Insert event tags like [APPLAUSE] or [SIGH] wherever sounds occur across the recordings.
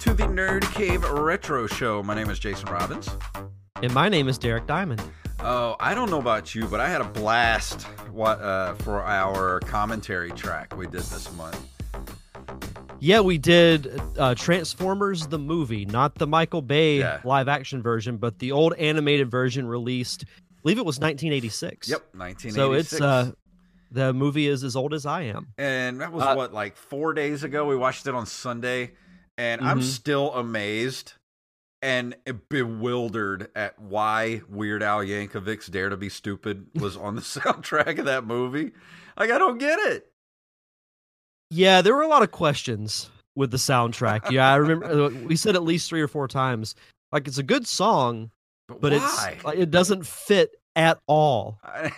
To the Nerd Cave Retro Show. My name is Jason Robbins. And my name is Derek Diamond. Oh, I don't know about you, but I had a blast what uh, for our commentary track we did this month. Yeah, we did uh, Transformers the movie, not the Michael Bay Yeah. live action version, but the old animated version released. I believe it was 1986. Yep, 1986. So it's uh, the movie is as old as I am. and that was uh, what like four days ago. We watched it on Sunday, and I'm Mhm. still amazed and bewildered at why Weird Al Yankovic's "Dare to Be Stupid" was on the [LAUGHS] soundtrack of that movie. Like, I don't get it. Yeah, there were a lot of questions with the soundtrack. Yeah, I remember [LAUGHS] uh, we said at least three or four times. Like it's a good song, But, but it's like it doesn't fit at all. I,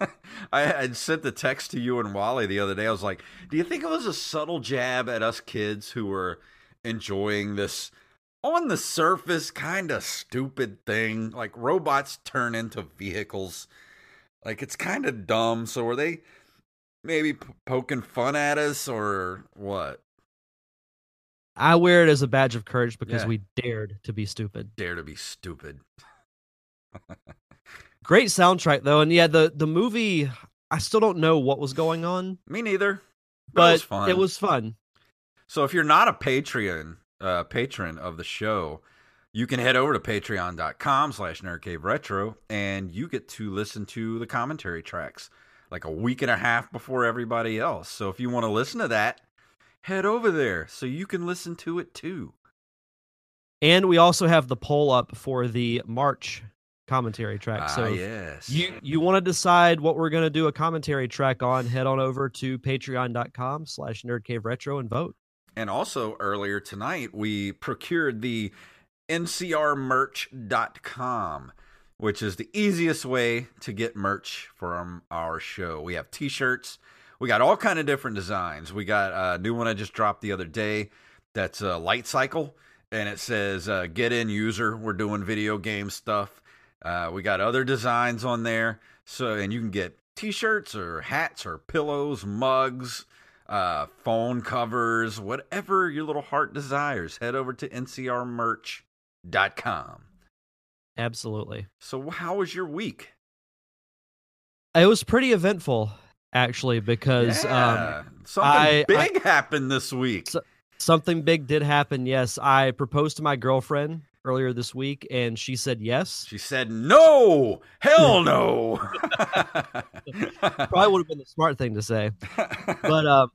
[LAUGHS] I had sent the text to you and Wally the other day. I was like, "Do you think it was a subtle jab at us kids who were enjoying this on the surface kind of stupid thing? Like robots turn into vehicles. Like it's kind of dumb. So are they maybe p- poking fun at us or what? I wear it as a badge of courage because Yeah. we dared to be stupid. Dare to be stupid. [LAUGHS] Great soundtrack though, and yeah, the the movie. I still don't know what was going on, Me neither. but it was fun. it was fun. So if you're not a Patreon uh, patron of the show, you can head over to patreon.com slash nerdcaveretro and you get to listen to the commentary tracks like a week and a half before everybody else. So if you want to listen to that, head over there so you can listen to it too. And we also have the poll up for the March commentary track. Ah, so yes. you you want to decide what we're going to do a commentary track on, head on over to patreon.com slash nerdcaveretro and vote. And also earlier tonight, we procured the ncrmerch.com, which is the easiest way to get merch from our show. We have t-shirts. We got all kind of different designs. We got a new one I just dropped the other day. That's a light cycle, and it says uh, "Get in, user." We're doing video game stuff. Uh, we got other designs on there, so and you can get t-shirts or hats or pillows, mugs uh, phone covers, whatever your little heart desires. Head over to ncrmerch.com. Absolutely. So, how was your week? It was pretty eventful actually because um something I- big happened this week. So- something big did happen. Yes, I proposed to my girlfriend earlier this week and she said yes. she said, "No, hell [LAUGHS] no." [LAUGHS] Probably would have been the smart thing to say. But um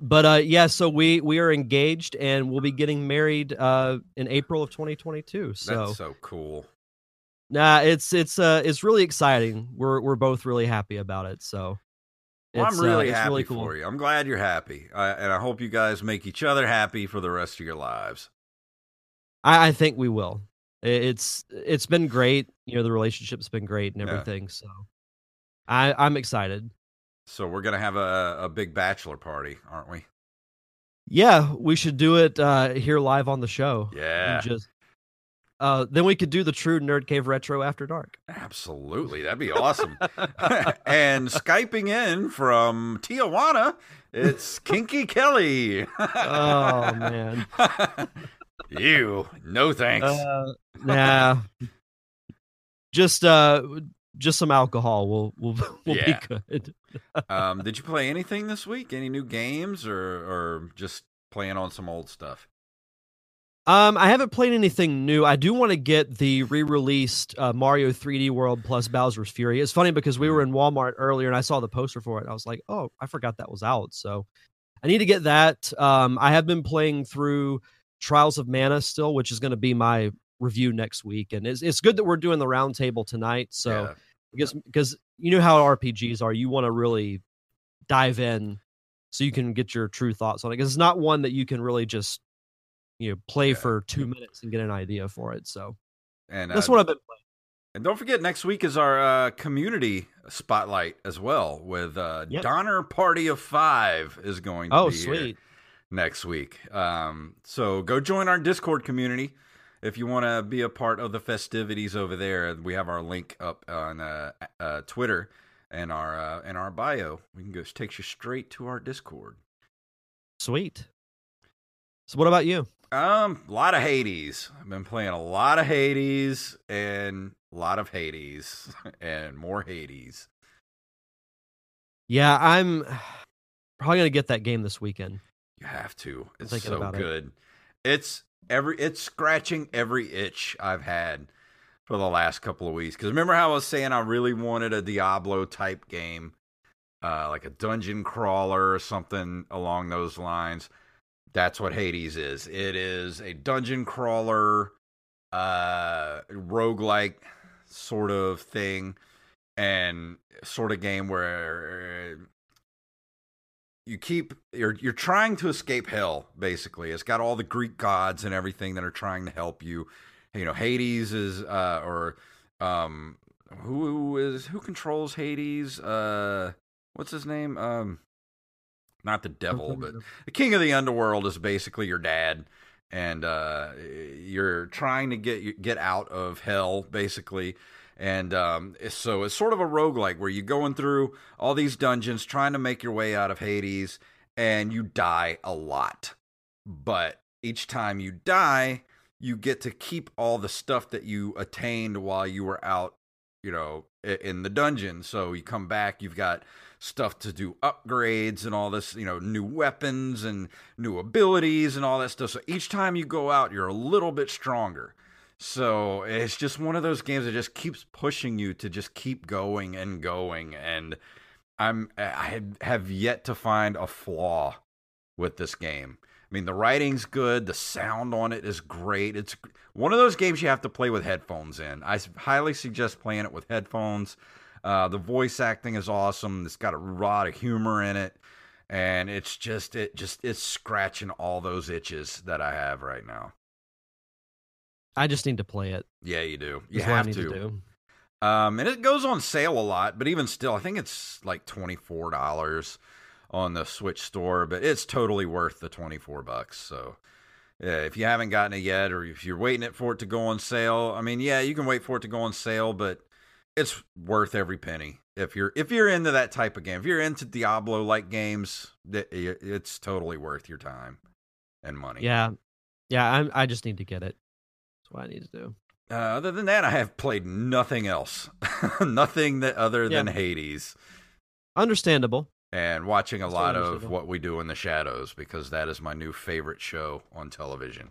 but uh yeah, so we we are engaged and we'll be getting married uh in April of 2022. So That's so cool. nah, it's it's uh it's really exciting. We're we're both really happy about it. So Well, it's, I'm really uh, happy really cool. for you. I'm glad you're happy, I, and I hope you guys make each other happy for the rest of your lives. I, I think we will. It's it's been great. You know, the relationship's been great and Yeah. everything. So I I'm excited. So we're gonna have a, a big bachelor party, aren't we? Yeah, we should do it uh here live on the show. Yeah, Just uh then we could do the true Nerd Cave Retro after dark. absolutely. That'd be awesome. [LAUGHS] [LAUGHS] and skyping in from Tijuana, it's Kinky Kelly. oh [LAUGHS] man. You, no thanks. Uh, nah. Just uh just some alcohol will will [LAUGHS] will Yeah. be good. um, [LAUGHS] did you play anything this week? Any new games, or or just playing on some old stuff? Um, I haven't played anything new. I do want to get the re-released uh, Mario 3D World plus Bowser's Fury. It's funny because we were in Walmart earlier and I saw the poster for it. I was like, oh, I forgot that was out. So I need to get that. Um, I have been playing through Trials of Mana still, which is going to be my review next week. And it's it's good that we're doing the roundtable tonight. So Yeah. because because you know how RPGs are. You want to really dive in so you can get your true thoughts on it because it's not one that you can really just you know play Yeah. for two minutes and get an idea for it. So And that's uh, what I've been playing. And don't forget, next week is our uh, community spotlight as well. With uh, Yep. Donner Party of Five is going to Oh, be here sweet. Next week. Um, so go join our Discord community if you want to be a part of the festivities over there. We have our link up on uh, uh, Twitter and our uh, in our bio. We can go takes you straight to our Discord. Sweet. So what about you? Um, a lot of Hades. I've been playing a lot of Hades and a lot of Hades [LAUGHS] and more Hades. Yeah, I'm [SIGHS] probably gonna get that game this weekend. You have to. It's thinking so about it. good. It's every it's scratching every itch I've had for the last couple of weeks. Because remember how I was saying I really wanted a Diablo type game, uh, like a dungeon crawler or something along those lines. That's what Hades is. It is a dungeon crawler, uh, roguelike sort of thing, and sort of game where you keep you're you're trying to escape hell basically. It's got all the greek gods and everything that are trying to help you. You know hades is uh or um who is who controls hades? Uh what's his name? Um not the devil but the king of the underworld is basically your dad. And uh you're trying to get get out of hell basically and um, so it's sort of a roguelike where you're going through all these dungeons trying to make your way out of Hades and you die a lot. But each time you die, you get to keep all the stuff that you attained while you were out, you know, in the dungeon. So you come back, you've got stuff to do upgrades and all this, you know, new weapons and new abilities and all that stuff. So each time you go out, you're a little bit stronger. So it's just one of those games that just keeps pushing you to just keep going and going. And I'm I have yet to find a flaw with this game. I mean, the writing's good, the sound on it is great. It's one of those games you have to play with headphones in. I highly suggest playing it with headphones. Uh, the voice acting is awesome. It's got a lot of humor in it, and it's just it just it's scratching all those itches that I have right now. I just need to play it. Yeah, you do. You I have need to. do. Um, and it goes on sale a lot, but even still, I think it's like twenty four dollars on the Switch store, but it's totally worth the twenty four bucks. So, yeah, if you haven't gotten it yet, or if you're waiting it for it to go on sale, I mean, yeah, you can wait for it to go on sale, but it's worth every penny if you're if you're into that type of game. If you're into Diablo like games, it's totally worth your time and money. Yeah, yeah. I'm. I just need to get it. That's what I need to do. Uh, other than that, I have played nothing else, [LAUGHS] nothing that other than Hades. Understandable. and watching a That's lot of what we do in the shadows because that is my new favorite show on television.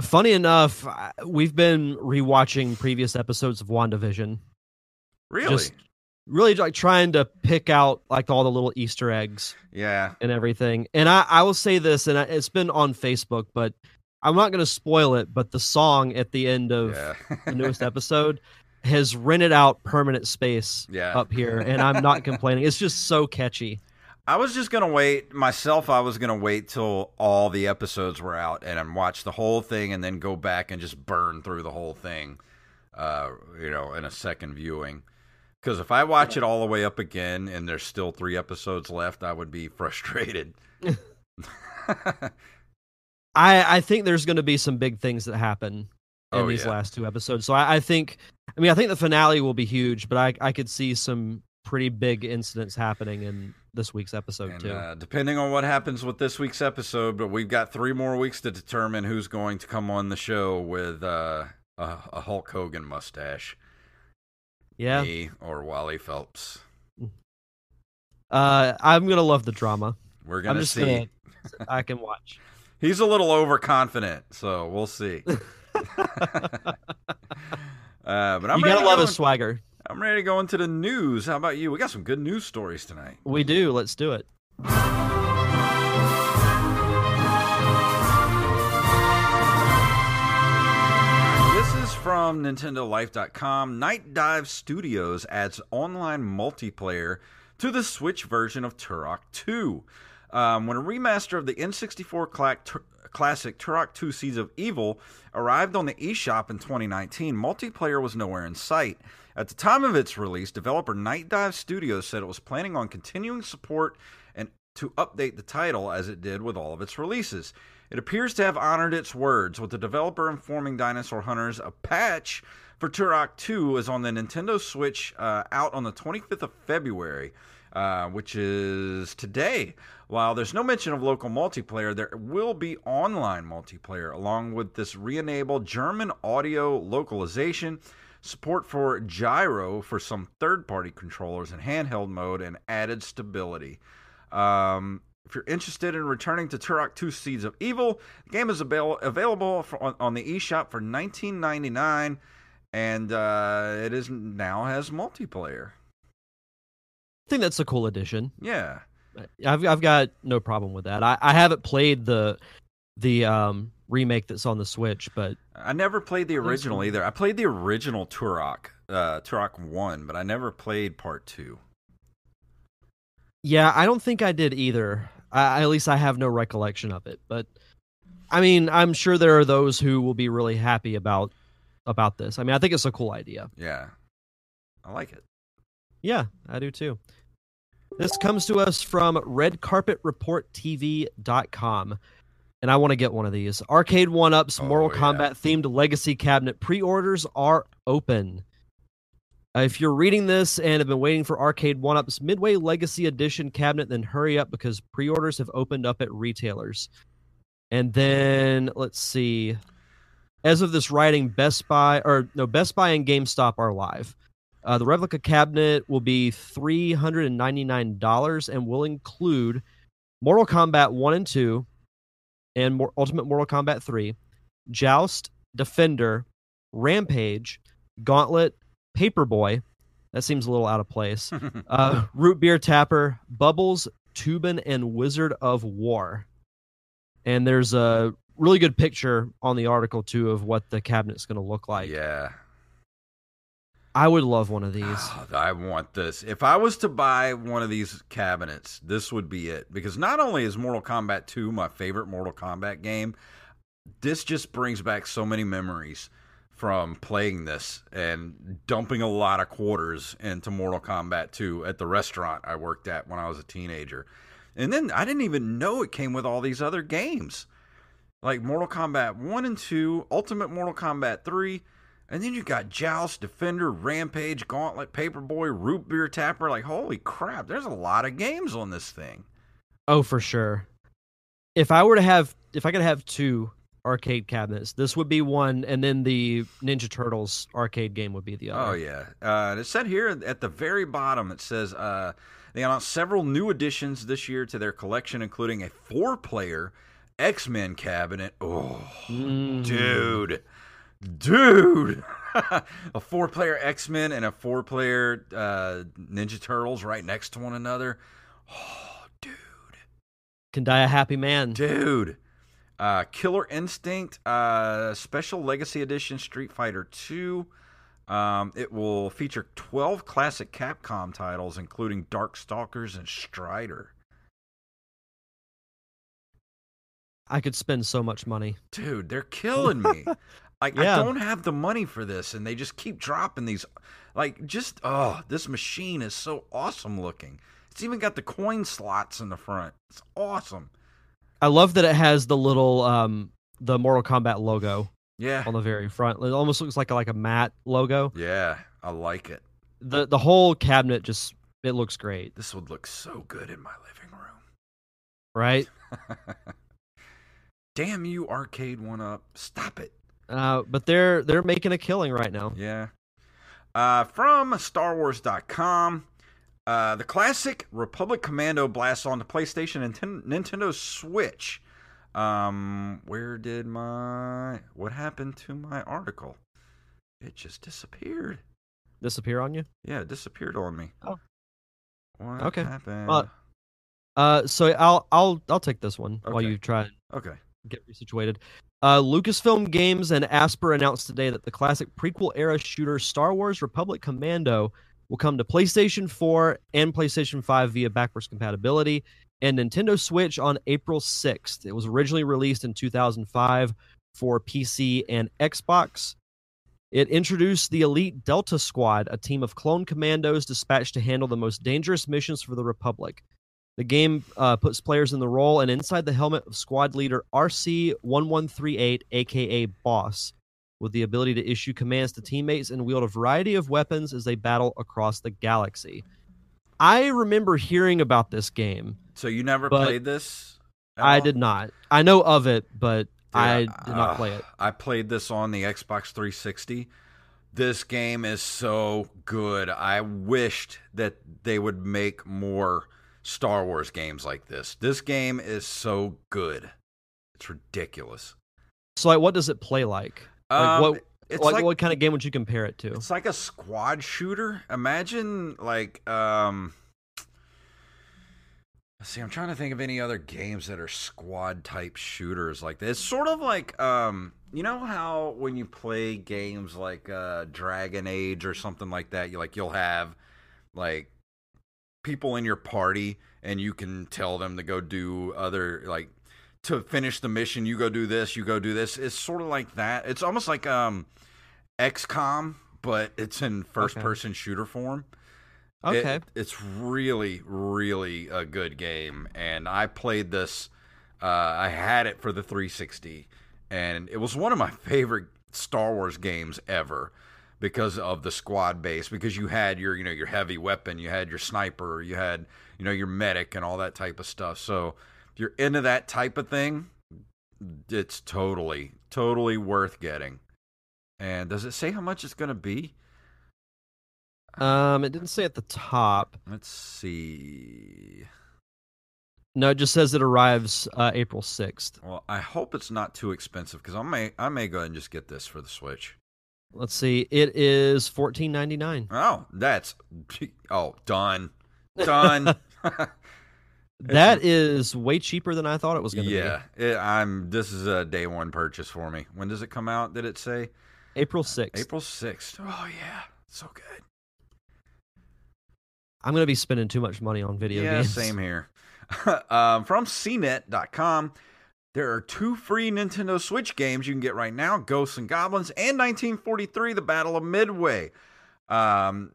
Funny enough, we've been rewatching previous episodes of WandaVision. Really? Just really like trying to pick out like all the little Easter eggs yeah. and everything. And I, I will say this, and I, it's been on Facebook, but I'm not going to spoil it. But the song at the end of Yeah. the newest episode has rented out permanent space yeah. up here, and I'm not complaining. It's just so catchy. I was just gonna wait myself. I was gonna wait till all the episodes were out and watch the whole thing, and then go back and just burn through the whole thing. Uh, you know, in a second viewing. Because if I watch it all the way up again and there's still three episodes left, I would be frustrated. [LAUGHS] [LAUGHS] I I think there's going to be some big things that happen in Oh, these yeah. last two episodes. So I, I think, I mean, I think the finale will be huge, but I I could see some pretty big incidents happening in this week's episode And too. uh, depending on what happens with this week's episode, but we've got three more weeks to determine who's going to come on the show with uh, a, a Hulk Hogan mustache, yeah, me or Wally Phelps. uh, I'm gonna love the drama. We're gonna see. gonna, I can watch. He's a little overconfident, so we'll see. [LAUGHS] uh, but I'm you gotta love go his swagger. I'm ready to go into the news. How about you? We got some good news stories tonight. We do. Let's do it. This is from NintendoLife.com, Nightdive Studios adds online multiplayer to the Switch version of Turok 2. Um, when a remaster of the N64 cla- tur- classic Turok 2 Seeds of Evil arrived on the eShop in 2019, multiplayer was nowhere in sight. At the time of its release, developer Nightdive Studios said it was planning on continuing support and to update the title as it did with all of its releases. It appears to have honored its words, with the developer informing Dinosaur Hunters a patch for Turok 2 is on the Nintendo Switch uh, out on the 25th of February, uh, which is today. While there's no mention of local multiplayer, there will be online multiplayer along with this re enabled German audio localization, support for gyro for some third party controllers in handheld mode, and added stability. Um, if you're interested in returning to Turok 2 Seeds of Evil, the game is avail- available for, on, on, the eShop for $19.99 and uh, it is now has multiplayer. I think that's a cool addition. Yeah. I've I've got no problem with that. I, I haven't played the the um remake that's on the Switch, but I never played the original either. I played the original Turok, uh Turok 1, but I never played part 2. Yeah, I don't think I did either. I, at least I have no recollection of it. But I mean, I'm sure there are those who will be really happy about about this. I mean, I think it's a cool idea. Yeah, I like it. Yeah, I do too. This comes to us from RedCarpetReportTV.com. And I want to get one of these. Arcade One Up's Oh, Mortal yeah. Kombat themed Legacy cabinet pre orders are open. Uh, if you're reading this and have been waiting for Arcade One Up's Midway Legacy Edition cabinet, then hurry up because pre orders have opened up at retailers. And then let's see. As of this writing, Best Buy or no, Best Buy and GameStop are live. Uh, the replica cabinet will be three hundred and ninety nine dollars and will include Mortal Kombat One and Two, and Mor- Ultimate Mortal Kombat Three, Joust, Defender, Rampage, Gauntlet, Paperboy. That seems a little out of place. [LAUGHS] Uh, Root Beer Tapper, Bubbles, Toobin', and Wizard of Wor. And there's a really good picture on the article too of what the cabinet's going to look like. yeah. I would love one of these. Oh, I want this. If I was to buy one of these cabinets, this would be it. Because not only is Mortal Kombat 2 my favorite Mortal Kombat game, this just brings back so many memories from playing this and dumping a lot of quarters into Mortal Kombat 2 at the restaurant I worked at when I was a teenager. And then I didn't even know it came with all these other games. Like Mortal Kombat 1 and 2, Ultimate Mortal Kombat 3, and then you got Joust, Defender, Rampage, Gauntlet, Paperboy, Root Beer Tapper. Like, holy crap, there's a lot of games on this thing. Oh, for sure. If I were to have, if I could have two arcade cabinets, this would be one, and then the Ninja Turtles arcade game would be the other. Oh, yeah. Uh, it said here at the very bottom, it says uh, they announced several new additions this year to their collection, including a four player X Men cabinet. Oh, Mm. dude. Dude. [LAUGHS] a four player X Men and a four player uh, Ninja Turtles right next to one another. Oh, dude. Can die a happy man. Dude. Uh, Killer Instinct, uh, Special Legacy Edition Street Fighter 2. Um, it will feature 12 classic Capcom titles, including Darkstalkers and Strider. I could spend so much money. Dude, they're killing me. [LAUGHS] like, Yeah. I don't have the money for this, and they just keep dropping these. Like, just, oh, this machine is so awesome looking. It's even got the coin slots in the front. It's awesome. I love that it has the little um the Mortal Kombat logo Yeah. on the very front. It almost looks like a, like a matte logo. Yeah, I like it. The the whole cabinet just it looks great, This would look so good in my living room. right? [LAUGHS] Damn you, arcade one up. Stop it. Uh, but they're they're making a killing right now. Yeah. Uh, from StarWars.com, uh, the classic Republic Commando blasts on the PlayStation and Ten- Nintendo Switch. Um, where did my. What happened to my article? It just disappeared. Disappear on you. Yeah, it disappeared on me. Oh. What Okay. happened? Well, Uh, so I'll I'll I'll take this one while you try and okay. get resituated. Uh, Lucasfilm Games and Aspyr announced today that the classic prequel era shooter Star Wars Republic Commando will come to PlayStation 4 and PlayStation 5 via backwards compatibility and Nintendo Switch on April 6th. It was originally released in 2005 for PC and Xbox. It introduced the Elite Delta Squad, a team of clone commandos dispatched to handle the most dangerous missions for the Republic. The game uh, puts players in the role and inside the helmet of squad leader RC 1138, aka Boss, with the ability to issue commands to teammates and wield a variety of weapons as they battle across the galaxy. I remember hearing about this game. So you never played this? I all? did not. I know of it, but I did not uh, play it. I played this on the Xbox 360. This game is so good. I wished that they would make more Star Wars games like this. This game is so good. It's ridiculous. So, like, what does it play like? Like, Um, what, it's like, like what kind of game would you compare it to? It's like a squad shooter. Imagine like um let's see, I'm trying to think of any other games that are squad type shooters like this. It's sort of like um you know how when you play games like uh Dragon Age or something like that, you like you'll have like people in your party and you can tell them to go do other like to finish the mission you go do this you go do this it's sort of like that it's almost like um XCOM, but it's in first person shooter form. It- Okay. it's really, really a good game. And I played this, uh, I had it for the 360, and it was one of my favorite Star Wars games ever because of the squad base because you had your you know your heavy weapon you had your sniper you had you know your medic and all that type of stuff. So if you're into that type of thing it's totally totally worth getting. And does it say how much it's going to be? Um, it didn't say at the top. let's see. No, it just says it arrives uh, April sixth. well i hope it's not too expensive because i may i may go ahead and just get this for the switch Let's see. It is fourteen ninety nine. oh that's oh done done [LAUGHS] [LAUGHS] That is way cheaper than I thought it was going to be. yeah i'm this is a day one purchase for me when does it come out did it say. April sixth. april 6th oh yeah so good I'm going to be spending too much money on video yeah games. same here [LAUGHS] um, from cnet.com there are two free nintendo switch games you can get right now ghosts and goblins and 1943 the battle of midway um,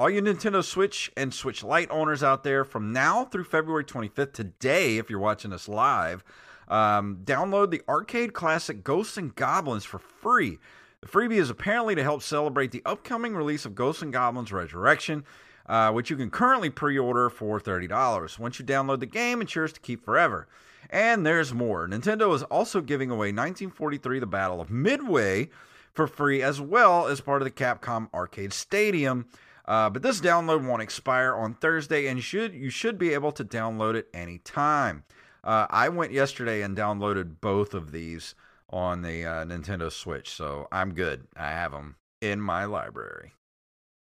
all you Nintendo Switch and Switch Lite owners out there, from now through February 25th, today, if you're watching us live, um, download the arcade classic Ghosts and Goblins for free. The freebie is apparently to help celebrate the upcoming release of Ghosts and Goblins Resurrection, uh, which you can currently pre order for $30. Once you download the game, it's yours to keep forever. And there's more. Nintendo is also giving away 1943 The Battle of Midway for free, as well as part of the Capcom Arcade Stadium. Uh, but this download won't expire on Thursday, and should you should be able to download it anytime. Uh, I went yesterday and downloaded both of these on the uh, Nintendo Switch, so I'm good. I have them in my library.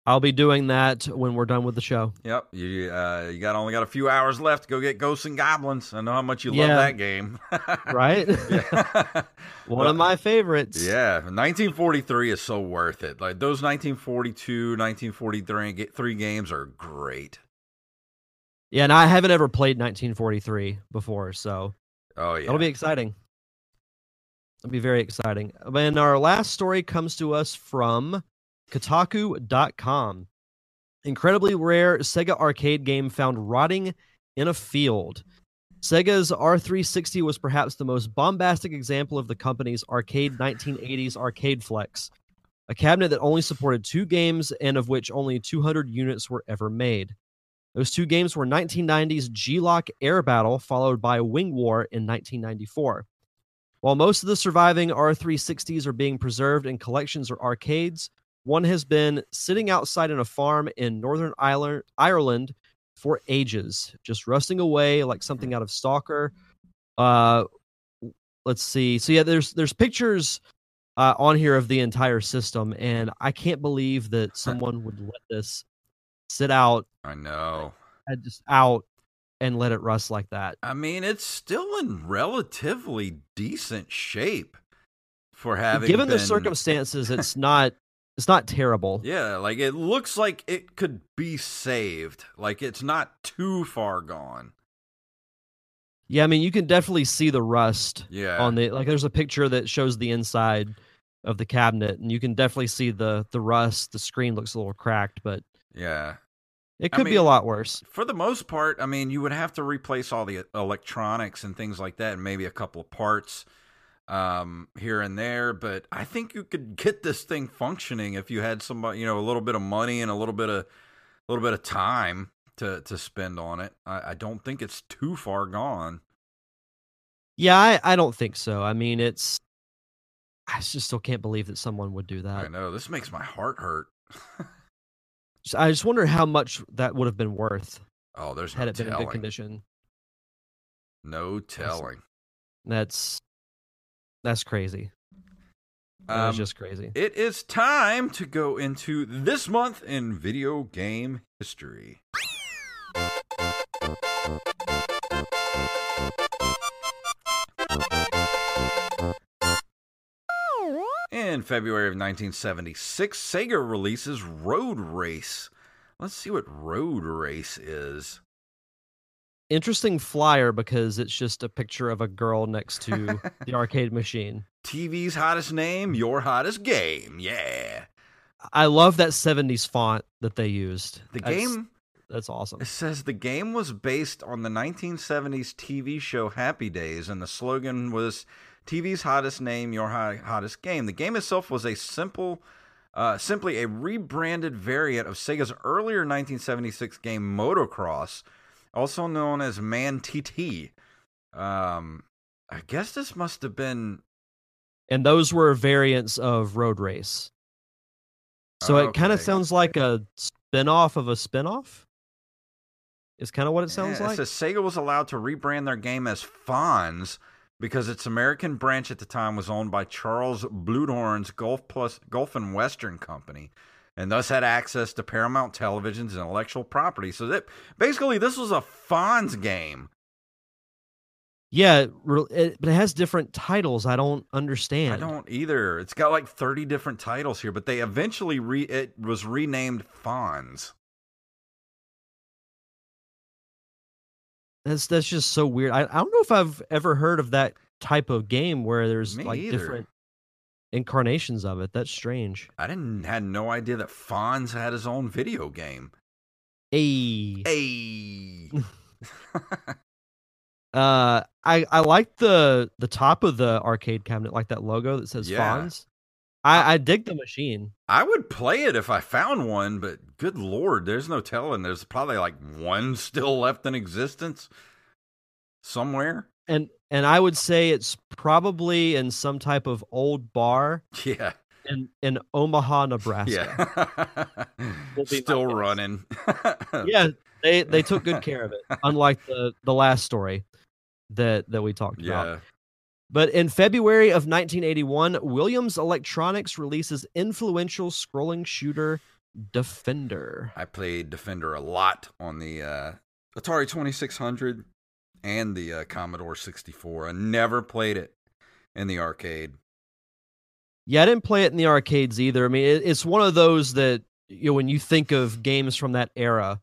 I'll be doing that when we're done with the show. Yep, you uh, you got only got a few hours left to go get Ghosts and Goblins. I know how much you love that game, [LAUGHS] Right? yeah. [LAUGHS] One of my favorites. Yeah, 1943 is so worth it. Like those 1942, 1943 ga- three games are great. Yeah, and I haven't ever played 1943 before, so Oh yeah, it'll be exciting. It'll be very exciting. And our last story comes to us from Kotaku.com. Incredibly rare Sega arcade game found rotting in a field. Sega's R360 was perhaps the most bombastic example of the company's arcade 1980s arcade flex, a cabinet that only supported two games and of which only 200 units were ever made. Those two games were 1990's G-LOC Air Battle, followed by Wing War in 1994. While most of the surviving R360s are being preserved in collections or arcades, one has been sitting outside in a farm in Northern Ireland, Ireland for ages, just rusting away like something out of Stalker. Uh, let's see. So yeah, there's there's pictures uh, on here of the entire system, and I can't believe that someone would let this sit out I know. just out and let it rust like that. I mean, it's still in relatively decent shape for having Given the circumstances, it's not it's not terrible. Yeah, like it looks like it could be saved. Like it's not too far gone. Yeah, I mean, you can definitely see the rust Yeah. on the like. There's a picture that shows the inside of the cabinet, and you can definitely see the the rust. The screen looks a little cracked, but yeah. it I could be a lot worse. For the most part, I mean, you would have to replace all the electronics and things like that, and maybe a couple of parts um, here and there. But I think you could get this thing functioning if you had somebody, you know, a little bit of money and a little bit of a little bit of time to to spend on it. I, I don't think it's too far gone. Yeah, I, I don't think so. I mean, it's I just still can't believe that someone would do that. I know this makes my heart hurt. [LAUGHS] I just wonder how much that would have been worth oh, there's no had it been in good condition. No telling. That's that's crazy. That Um, is just crazy. It is time to go into this month in video game history. In February of 1976, Sega releases Road Race. Let's see what Road Race is. Interesting flyer because it's just a picture of a girl next to [LAUGHS] the arcade machine. TV's hottest name, your hottest game. Yeah. I love that 70s font that they used. The That's- game that's awesome. It says the game was based on the 1970s TV show Happy Days, and the slogan was TV's hottest name, your hottest game. The game itself was a simple, uh, simply a rebranded variant of Sega's earlier 1976 game Motocross, also known as Man TT. Um, I guess this must have been. And those were variants of Road Race. So it kind of sounds like a spin-off of a spin-off. Is kind of what it sounds Yeah, like. It says Sega was allowed to rebrand their game as Fonz because its American branch at the time was owned by Charles Bluhdorn's Gulf Plus Gulf and Western Company, and thus had access to Paramount Television's intellectual property. So that basically this was a Fonz game. yeah, it, but it has different titles. I don't understand. I don't either. It's got like thirty different titles here, but they eventually re it was renamed Fonz. That's that's just so weird. I, I don't know if I've ever heard of that type of game where there's Me like either. different incarnations of it. That's strange. I didn't had no idea that Fonz had his own video game. Hey. Hey. [LAUGHS] Uh, I I like the the top of the arcade cabinet, like that logo that says Yeah. Fonz. I I dig the machine. I would play it if I found one, but good lord, there's no telling. There's probably like one still left in existence somewhere. And and I would say it's probably in some type of old bar Yeah, in in Omaha, Nebraska. yeah, [LAUGHS] Will be my still running. [LAUGHS] Yeah, they they took good care of it, unlike the the last story that that we talked about. yeah. But in February of 1981, Williams Electronics releases influential scrolling shooter Defender. I played Defender a lot on the uh, Atari 2600 and the uh, Commodore 64. I never played it in the arcade. Yeah, I didn't play it in the arcades either. I mean, it, it's one of those that you know when you think of games from that era,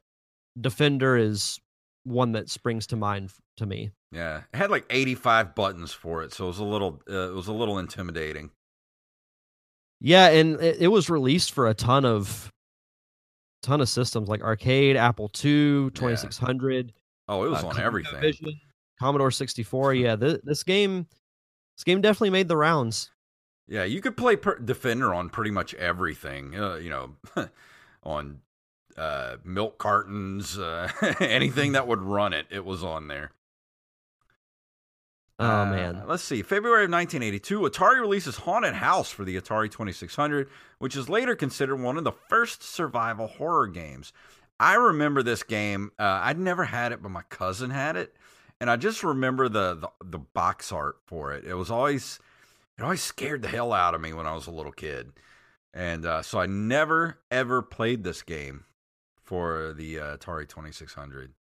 Defender is one that springs to mind to me. Yeah, it had like 85 buttons for it, so it was a little uh, it was a little intimidating. Yeah, and it, it was released for a ton of ton of systems like arcade, Apple II, 2600, Oh, it was uh, on everything. Commodore 64. Yeah, th- this game this game definitely made the rounds. Yeah, you could play per- Defender on pretty much everything. Uh, you know, [LAUGHS] on uh, milk cartons, uh, [LAUGHS] anything that would run it, it was on there. Oh Uh, man. Let's see. February of 1982, Atari releases Haunted House for the Atari 2600, which is later considered one of the first survival horror games. I remember this game. Uh, I'd never had it, but my cousin had it, and I just remember the, the the box art for it. It was always it always scared the hell out of me when I was a little kid, and uh, so I never ever played this game for the uh, Atari 2600.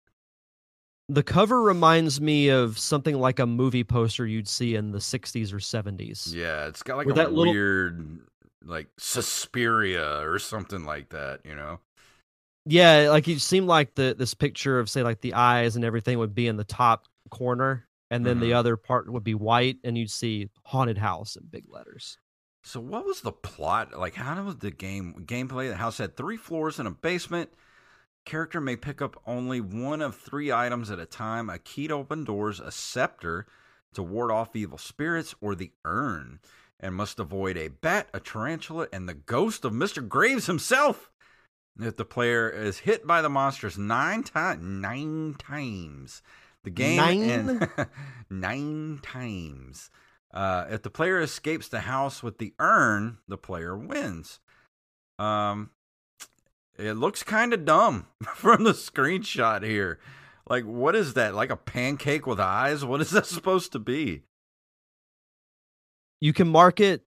The cover reminds me of something like a movie poster you'd see in the 60s or 70s. Yeah, it's got like With a that little- weird, like Suspiria or something like that. You know? Yeah, like it seemed like the this picture of say like the eyes and everything would be in the top corner, and then the Mhm. other part would be white, and you'd see haunted house in big letters. So what was the plot? Like how was the game gameplay? The house had three floors and a basement. Character may pick up only one of three items at a time: a key to open doors, a scepter to ward off evil spirits, or the urn, and must avoid a bat, a tarantula, and the ghost of Mister Graves himself. If the player is hit by the monsters nine times, nine times, the game Nine? and [LAUGHS] nine times. Uh, if the player escapes the house with the urn, the player wins. Um, it looks kind of dumb [LAUGHS] from the screenshot here. Like, what is that? Like a pancake with eyes? What is that [LAUGHS] supposed to be? You can mark it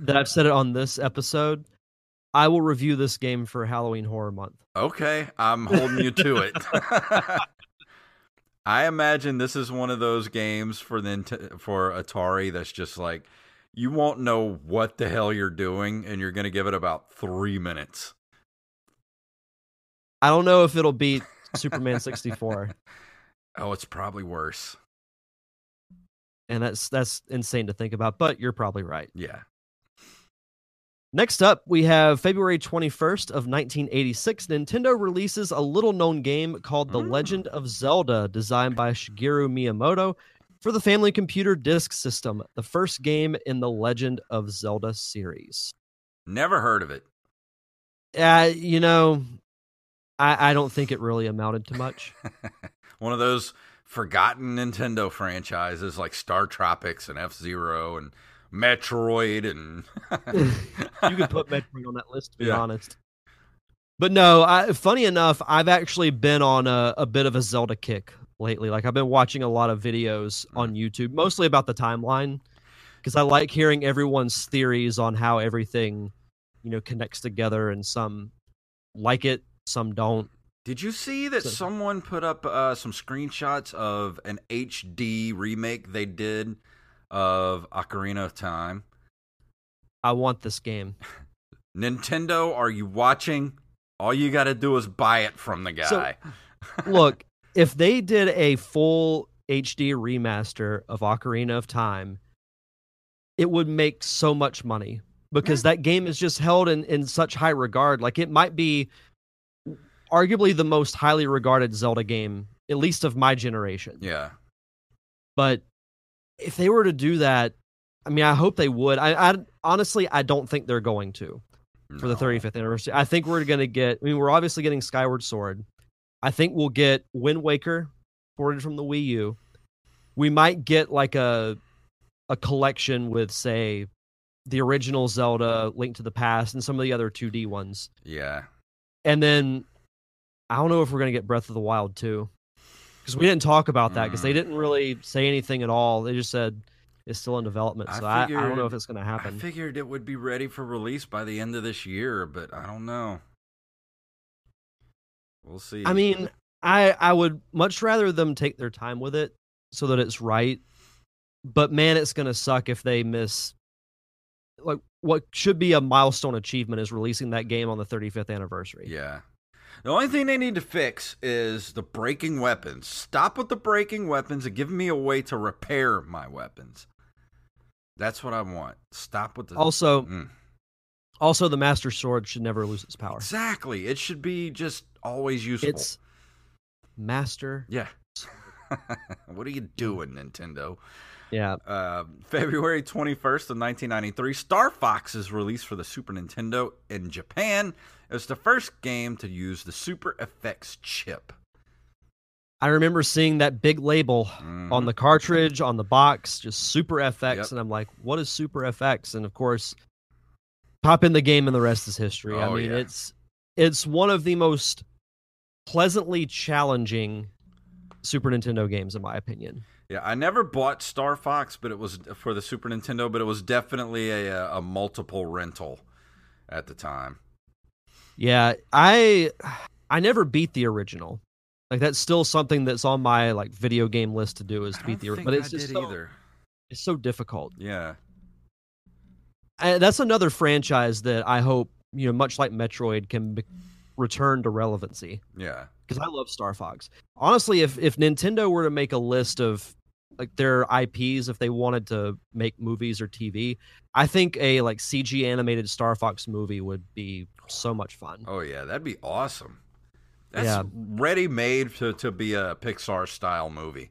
that I've said it on this episode. I will review this game for Halloween Horror Month. Okay, I'm holding you to it. [LAUGHS] I imagine this is one of those games for the for Atari that's just like you won't know what the hell you're doing, and you're going to give it about three minutes. I don't know if it'll beat Superman 64, [LAUGHS] Oh, it's probably worse. and that's that's insane to think about. But you're probably right. Yeah. Next up, we have February 21st of 1986. Nintendo releases a little-known game called The Mm. Legend of Zelda, designed by Shigeru Miyamoto for the Family Computer Disk System, the first game in the Legend of Zelda series. Never heard of it. Uh, you know, I, I don't think it really amounted to much. [LAUGHS] one of those forgotten Nintendo franchises like Star Tropics and F Zero and Metroid and [LAUGHS] you could put Metroid on that list, to be Yeah. honest. But no, I, funny enough, I've actually been on a, a bit of a Zelda kick lately. Like I've been watching a lot of videos on YouTube, mostly about the timeline, because I like hearing everyone's theories on how everything, you know, connects together, and some like it, some don't. Did you see that So- someone put up uh, some screenshots of an HD remake they did of Ocarina of Time? I want this game. [LAUGHS] Nintendo, are you watching? All you got to do is buy it from the So- guy. [LAUGHS] Look, if they did a full HD remaster of Ocarina of Time, it would make so much money because that game is just held in, in such high regard. Like it might be arguably the most highly regarded Zelda game, at least of my generation. yeah. But if they were to do that, I mean, I hope they would. I, I honestly, I don't think they're going to for the 35th anniversary. I think we're going to get. I mean, we're obviously getting Skyward Sword. I think we'll get Wind Waker ported from the Wii U. We might get like a a collection with, say, the original Zelda, Link to the Past, and some of the other 2D ones. Yeah. And then I don't know if we're going to get Breath of the Wild too, because we didn't talk about that because they Mm. didn't really say anything at all. They just said it's still in development. I So I, I, don't know figured- if it's going to happen. I figured it would be ready for release by the end of this year, but I don't know. We'll see. I mean, I I would much rather them take their time with it so that it's right. But man, it's gonna suck if they miss like what should be a milestone achievement is releasing that game on the 35th anniversary. Yeah. The only thing they need to fix is the breaking weapons. Stop with the breaking weapons and give me a way to repair my weapons. That's what I want. Stop with the. Also, Mm. also the Master Sword should never lose its power. Exactly. It should be just always useful. It's Master. Yeah. [LAUGHS] what are you doing, Nintendo? Yeah. Uh, February 21st of 1993, Star Fox is released for the Super Nintendo in Japan. It was the first game to use the Super FX chip. I remember seeing that big label on Mhm. the cartridge, on the box, just Super FX, Yep. and I'm like, what is Super FX? And of course, pop in the game and the rest is history. I Oh, mean, yeah. it's it's one of the most pleasantly challenging Super Nintendo games, in my opinion. Yeah, I never bought Star Fox, but it was for the Super Nintendo, but it was definitely a, a multiple rental at the time. Yeah, I I never beat the original. Like that's still something that's on my like video game list to do is to beat the. original. But I it's just did so, either. it's so difficult. Yeah. And that's another franchise that I hope you know, much like Metroid, can be- return to relevancy. Yeah. because I love Star Fox. Honestly, if if Nintendo were to make a list of like their IPs, if they wanted to make movies or TV, I think a like CG animated Star Fox movie would be so much fun. Oh yeah, that'd be awesome. That's Yeah. ready made to, to be a Pixar style movie.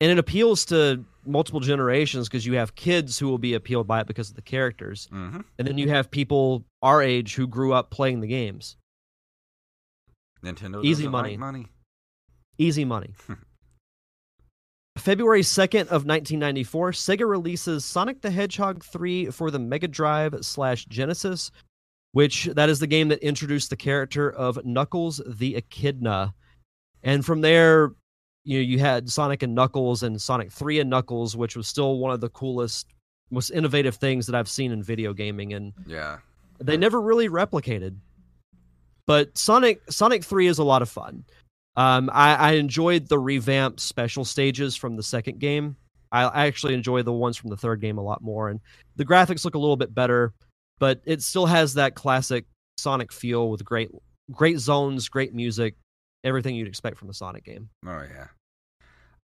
And it appeals to multiple generations because you have kids who will be appealed by it because of the characters, Mm-hmm. and then you have people our age who grew up playing the games. Nintendo Easy money. like money. Easy money. [LAUGHS] February 2nd of 1994, Sega releases Sonic the Hedgehog 3 for the Mega Drive slash Genesis, which that is the game that introduced the character of Knuckles the Echidna. And from there, you know, you had Sonic and Knuckles and Sonic 3 and Knuckles, which was still one of the coolest, most innovative things that I've seen in video gaming. And Yeah. they never really replicated. But Sonic Sonic 3 is a lot of fun. Um, I, I enjoyed the revamped special stages from the second game. I, actually enjoy the ones from the third game a lot more, and the graphics look a little bit better, but it still has that classic Sonic feel with great great zones, great music, everything you'd expect from a Sonic game. Oh yeah.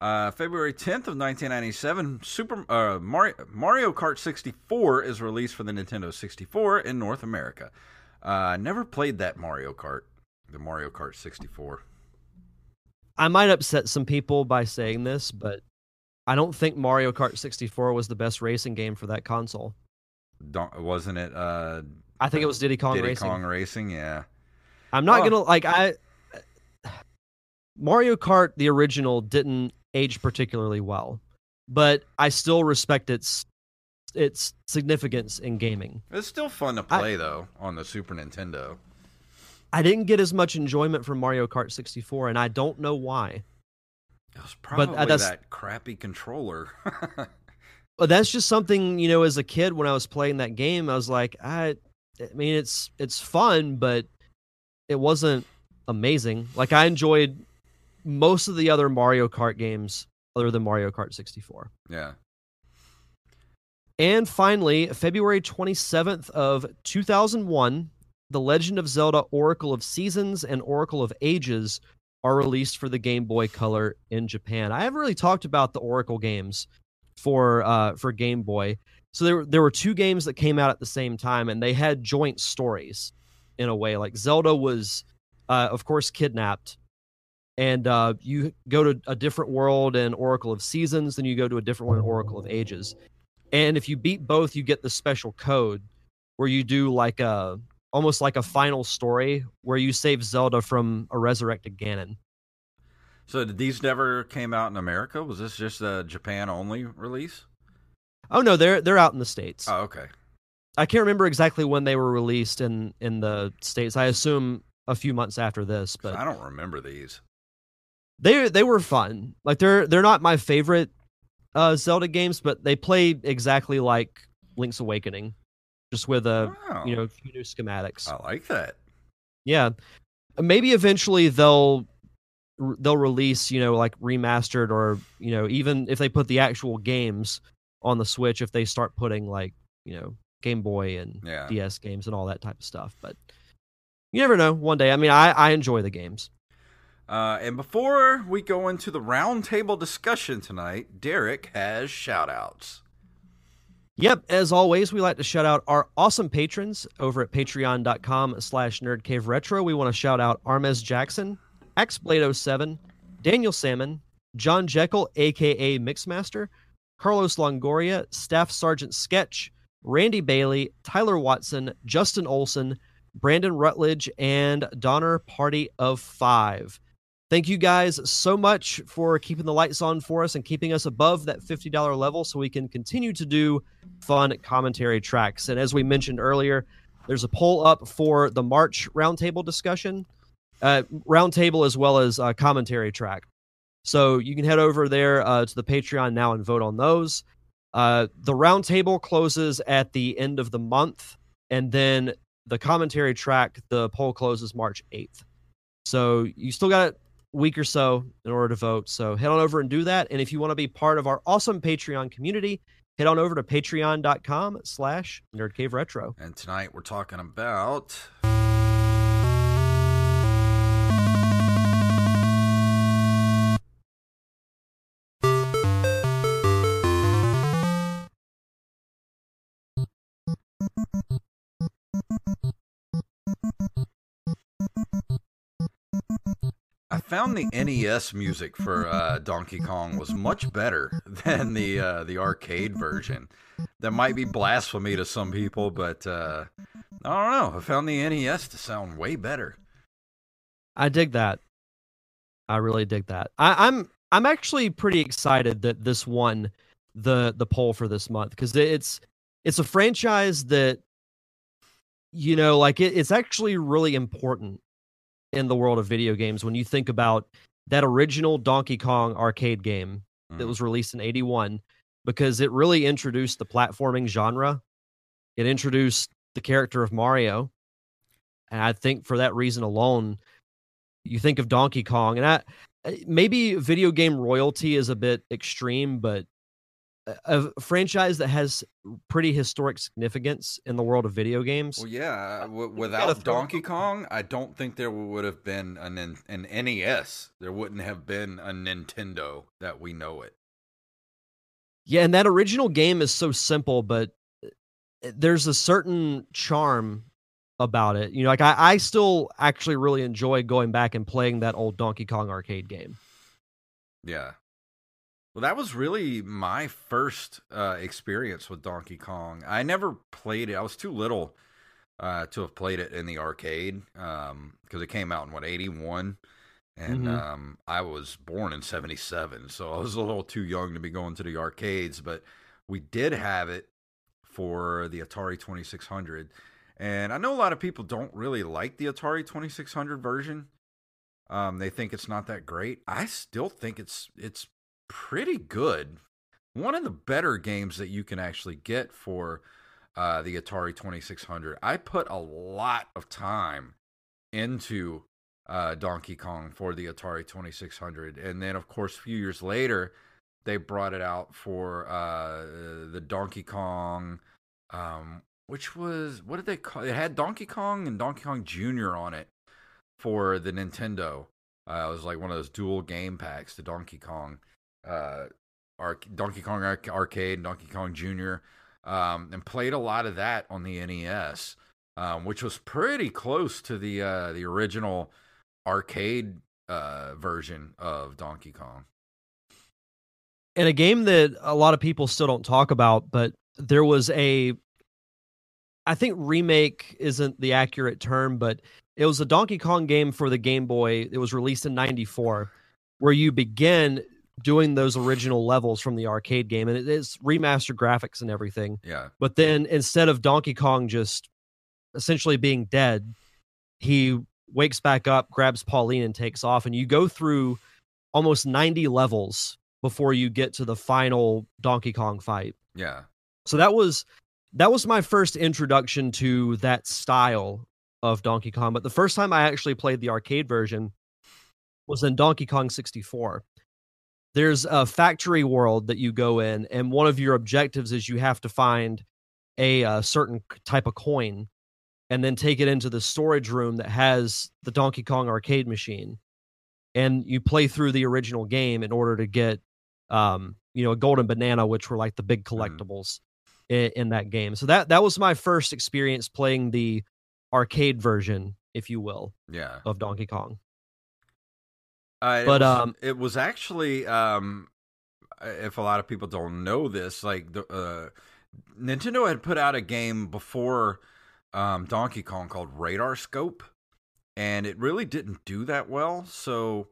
Uh, February 10th of 1997, Super uh, Mario, Mario Kart 64 is released for the Nintendo 64 in North America. Uh, I never played that Mario Kart, the Mario Kart 64. I might upset some people by saying this, but I don't think Mario Kart 64 was the best racing game for that console. Don't, wasn't it uh, I think it was Diddy Kong Diddy Racing. Kong Racing? Yeah. I'm not Oh. gonna like I Mario Kart the original didn't age particularly well, but I still respect its its significance in gaming. It's still fun to I- play though on the Super Nintendo. I didn't get as much enjoyment from Mario Kart 64, and I don't know why. It was But, uh, probably that's- that crappy controller. [LAUGHS] But that's just something you know. As a kid, when I was playing that game, I was like, I, I mean, it's it's fun, but it wasn't amazing. Like I enjoyed most of the other Mario Kart games other than Mario Kart 64. yeah. And finally, February 27th of 2001, The Legend of Zelda Oracle of Seasons and Oracle of Ages are released for the Game Boy Color in Japan. I haven't really talked about the Oracle games for uh for Game Boy. So there there were two games that came out at the same time and they had joint stories in a way. Like Zelda was uh of course kidnapped and uh you go to a different world in Oracle of Seasons, then you go to a different one in Oracle of Ages. And if you beat both, you get the special code where you do like a almost like a final story where you save Zelda from a resurrected Ganon. So did these never came out in America? Was this just a Japan only release? Oh no, they're they're out in the states. Oh, okay. I can't remember exactly when they were released in in the states. I assume a few months after this, but I don't remember these. they they were fun. Like they're they're not my favorite uh Zelda games, but they play exactly like Link's Awakening, just with a Wow. you know a few new schematics. I like that. Yeah, maybe eventually they'll they'll release you know like remastered or you know even if they put the actual games on the Switch, if they start putting like you know Game Boy and Yeah. DS games and all that type of stuff. But you never know. One day, I mean, I I enjoy the games. Uh, and before we go into the roundtable discussion tonight, Derek has shout outs. Yep, as always, we like to shout out our awesome patrons over at patreon.com slash nerdcaveretro. We want to shout out Armez Jackson, Xblade07, Daniel Salmon, John Jekyll, aka Mixmaster, Carlos Longoria, Staff Sergeant Sketch, Randy Bailey, Tyler Watson, Justin Olson, Brandon Rutledge, and Donner Party of Five. Thank you guys so much for keeping the lights on for us and keeping us above that $50 level so we can continue to do fun commentary tracks. And as we mentioned earlier, there's a poll up for the March roundtable discussion, uh, roundtable as well as uh, commentary track. So you can head over there uh, to the Patreon now and vote on those. Uh, the roundtable closes at the end of the month, and then the commentary track, the poll closes March 8th. So you still got week or so in order to vote. So head on over and do that. And if you want to be part of our awesome Patreon community, head on over to patreon.com slash nerdcaveretro. And tonight we're talking about found the NES music for uh, Donkey Kong was much better [LAUGHS] than the uh, the arcade version. That might be blasphemy to some people, but uh, I don't know. I found the NES to sound way better. I dig that. I really dig that. I, I'm I'm actually pretty excited that this won the the poll for this month because it's it's a franchise that you know like it, it's actually really important in the world of video games when you think about that original Donkey Kong arcade game mm. that was released in 81 because it really introduced the platforming genre. It introduced the character of Mario. And I think for that reason alone, you think of Donkey Kong and I maybe video game royalty is a bit extreme, but a franchise that has pretty historic significance in the world of video games. Well, yeah, w- without Donkey Kong, I don't think there would have been an an NES. There wouldn't have been a Nintendo that we know it. Yeah, and that original game is so simple, but uh, there's a certain charm about it. You know, like I, I still actually really enjoy going back and playing that old Donkey Kong arcade game. Yeah, well, that was really my first uh, experience with Donkey Kong. I never played it. I was too little uh, to have played it in the arcade because um, it came out in what eighty one, and mm-hmm. um, I was born in seventy seven, so I was a little too young to be going to the arcades. But we did have it for the Atari twenty six hundred, and I know a lot of people don't really like the Atari twenty six hundred version. Um, they think it's not that great. I still think it's it's pretty good. One of the better games that you can actually get for uh, the Atari 2600. I put a lot of time into uh, Donkey Kong for the Atari 2600. And then, of course, a few years later, they brought it out for uh, the Donkey Kong, um, which was, what did they call it? Had Donkey Kong and Donkey Kong Jr. on it for the Nintendo. Uh, it was like one of those dual game packs, the Donkey Kong uh, Donkey Kong Arcade, Donkey Kong Jr., um, and played a lot of that on the NES, um, which was pretty close to the uh, the original arcade uh, version of Donkey Kong. And a game that a lot of people still don't talk about, but there was a, I think remake isn't the accurate term, but it was a Donkey Kong game for the Game Boy. It was released in '94, where you begin doing those original levels from the arcade game and it is remastered graphics and everything. Yeah. But then instead of Donkey Kong just essentially being dead, he wakes back up, grabs Pauline and takes off and you go through almost 90 levels before you get to the final Donkey Kong fight. Yeah. So that was that was my first introduction to that style of Donkey Kong, but the first time I actually played the arcade version was in Donkey Kong 64 there's a factory world that you go in and one of your objectives is you have to find a, a, uh, certain type of coin and then take it into the storage room that has the Donkey Kong arcade machine and you play through the original game in order to get um you know a golden banana which were like the big mm-hmm. collectibles mm. in, in that game so that that was my first experience playing the arcade version if you will yeah of Donkey Kong uh, but it was, um, it was actually um, if a lot of people don't know this, like the uh, Nintendo had put out a game before um, Donkey Kong called Radar Scope, and it really didn't do that well. So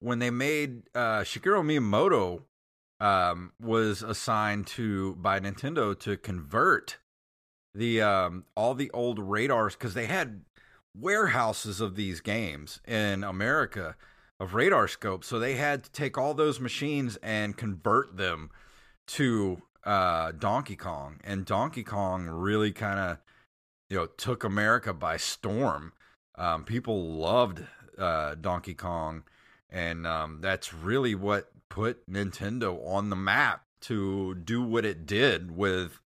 when they made uh, Shigeru Miyamoto um, was assigned to by Nintendo to convert the um, all the old radars because they had warehouses of these games in America of radar scopes. So they had to take all those machines and convert them to uh, Donkey Kong, and Donkey Kong really kind of you know took America by storm. Um, people loved uh, Donkey Kong, and um, that's really what put Nintendo on the map to do what it did with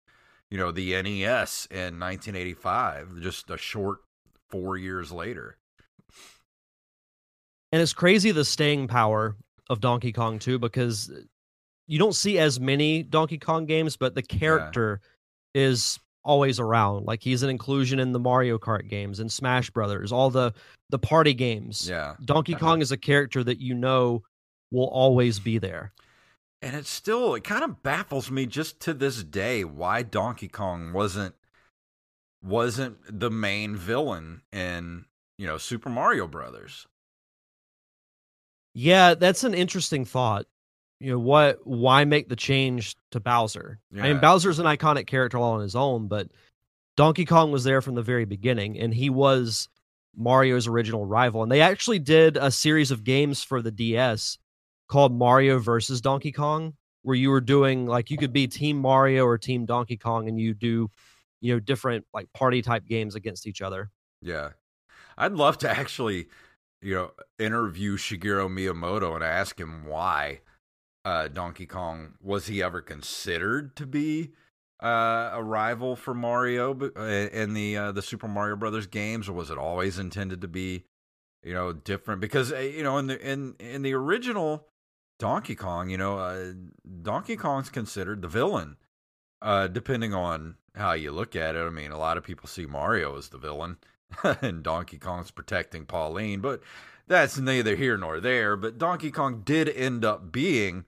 you know the NES in 1985, just a short four years later. And it's crazy the staying power of Donkey Kong too, because you don't see as many Donkey Kong games, but the character yeah. is always around. Like he's an inclusion in the Mario Kart games and Smash Brothers, all the the party games. Yeah. Donkey Kong is a character that you know will always be there. And it still it kind of baffles me just to this day why Donkey Kong wasn't wasn't the main villain in, you know, Super Mario Brothers. Yeah, that's an interesting thought. You know, what why make the change to Bowser? Yeah. I mean Bowser's an iconic character all on his own, but Donkey Kong was there from the very beginning and he was Mario's original rival. And they actually did a series of games for the DS called Mario versus Donkey Kong, where you were doing like you could be Team Mario or Team Donkey Kong, and you do you know different like party type games against each other. Yeah, I'd love to actually you know interview Shigeru Miyamoto and ask him why uh, Donkey Kong was he ever considered to be uh, a rival for Mario uh, in the uh, the Super Mario Brothers games, or was it always intended to be, you know, different? Because uh, you know, in the in in the original Donkey Kong, you know, uh, Donkey Kong's considered the villain, uh, depending on how you look at it. I mean, a lot of people see Mario as the villain, [LAUGHS] and Donkey Kong's protecting Pauline, but that's neither here nor there. But Donkey Kong did end up being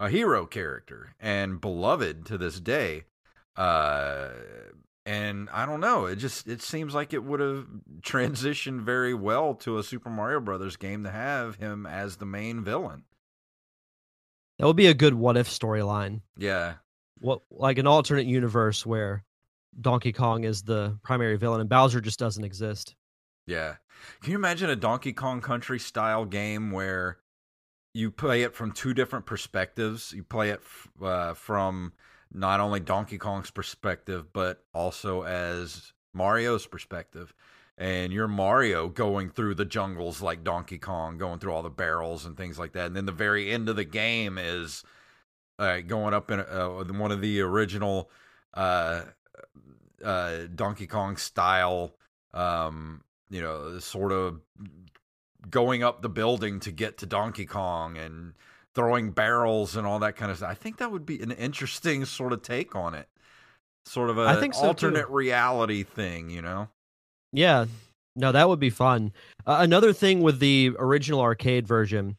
a hero character and beloved to this day. Uh, and I don't know, it just it seems like it would have transitioned very well to a Super Mario Brothers game to have him as the main villain. That would be a good what if storyline. Yeah. What like an alternate universe where Donkey Kong is the primary villain and Bowser just doesn't exist. Yeah. Can you imagine a Donkey Kong Country style game where you play it from two different perspectives? You play it uh, from not only Donkey Kong's perspective, but also as Mario's perspective and you're Mario going through the jungles like Donkey Kong, going through all the barrels and things like that. And then the very end of the game is uh, going up in uh, one of the original uh, uh, Donkey Kong style, um, you know, sort of going up the building to get to Donkey Kong and throwing barrels and all that kind of stuff. I think that would be an interesting sort of take on it. Sort of a I think so alternate too. reality thing, you know? Yeah, no, that would be fun. Uh, another thing with the original arcade version,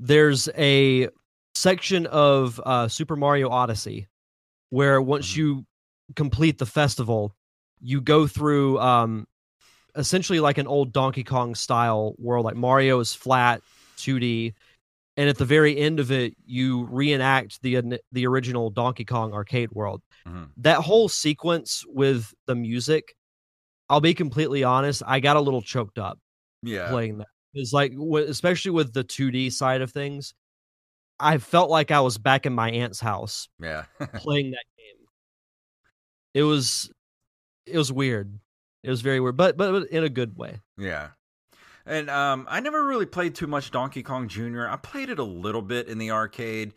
there's a section of uh, Super Mario Odyssey where once mm-hmm. you complete the festival, you go through um, essentially like an old Donkey Kong style world. Like Mario is flat, 2D, and at the very end of it, you reenact the the original Donkey Kong arcade world. Mm-hmm. That whole sequence with the music I'll be completely honest, I got a little choked up. Yeah, playing that is like, especially with the 2D side of things. I felt like I was back in my aunt's house. Yeah, [LAUGHS] playing that game. It was, it was weird. It was very weird, but but in a good way. Yeah. And um, I never really played too much Donkey Kong Jr. I played it a little bit in the arcade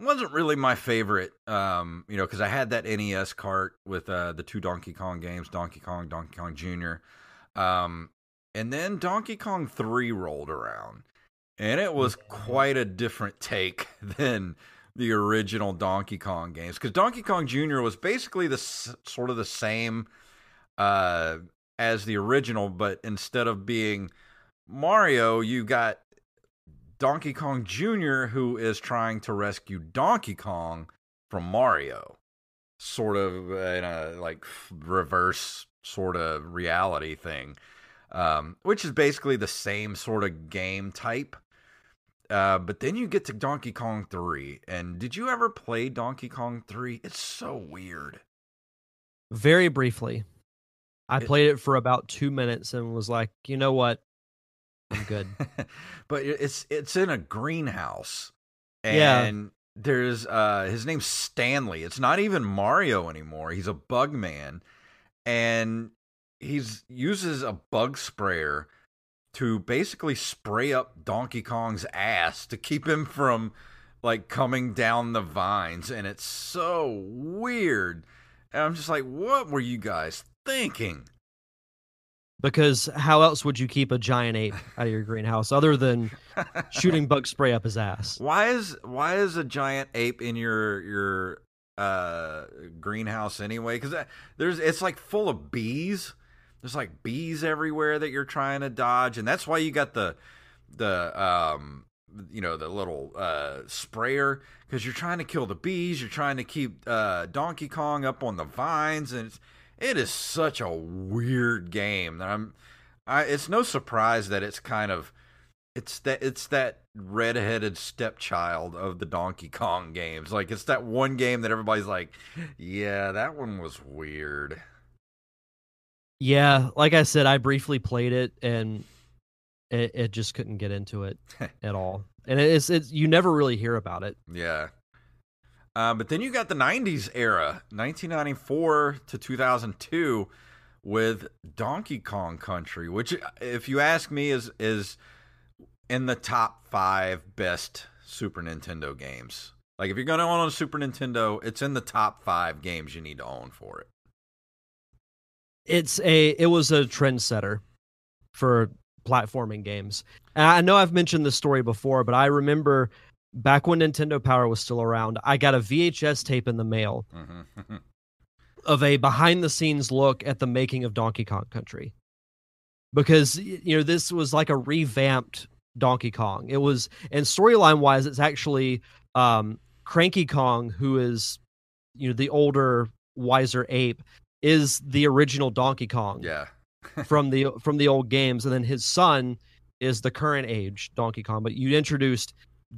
wasn't really my favorite, um, you know, because I had that NES cart with uh, the two Donkey Kong games, Donkey Kong, Donkey Kong Jr. Um, and then Donkey Kong 3 rolled around, and it was quite a different take [LAUGHS] than the original Donkey Kong games. Because Donkey Kong Jr. was basically the sort of the same uh, as the original, but instead of being Mario, you got Donkey Kong Jr., who is trying to rescue Donkey Kong from Mario, sort of in a like reverse sort of reality thing, um, which is basically the same sort of game type. Uh, but then you get to Donkey Kong 3. And did you ever play Donkey Kong 3? It's so weird. Very briefly. I it, played it for about two minutes and was like, you know what? I'm good. [LAUGHS] but it's it's in a greenhouse. And yeah. there's uh his name's Stanley. It's not even Mario anymore. He's a bug man. And he's uses a bug sprayer to basically spray up Donkey Kong's ass to keep him from like coming down the vines and it's so weird. And I'm just like, what were you guys thinking? Because how else would you keep a giant ape out of your greenhouse other than [LAUGHS] shooting bug spray up his ass? Why is why is a giant ape in your your uh greenhouse anyway? Because there's it's like full of bees. There's like bees everywhere that you're trying to dodge, and that's why you got the the um you know the little uh sprayer because you're trying to kill the bees. You're trying to keep uh Donkey Kong up on the vines, and it's it is such a weird game that I'm. I, it's no surprise that it's kind of it's that it's that redheaded stepchild of the Donkey Kong games. Like it's that one game that everybody's like, yeah, that one was weird. Yeah, like I said, I briefly played it and it, it just couldn't get into it [LAUGHS] at all. And it's it's you never really hear about it. Yeah. Uh, but then you got the 90s era, 1994 to 2002 with Donkey Kong Country, which if you ask me is is in the top 5 best Super Nintendo games. Like if you're going to own a Super Nintendo, it's in the top 5 games you need to own for it. It's a it was a trendsetter for platforming games. And I know I've mentioned this story before, but I remember back when Nintendo Power was still around, I got a VHS tape in the mail mm-hmm. [LAUGHS] of a behind the scenes look at the making of Donkey Kong Country. Because you know, this was like a revamped Donkey Kong. It was and storyline wise, it's actually um Cranky Kong, who is you know the older, wiser ape, is the original Donkey Kong. Yeah. [LAUGHS] from the from the old games, and then his son is the current age Donkey Kong. But you introduced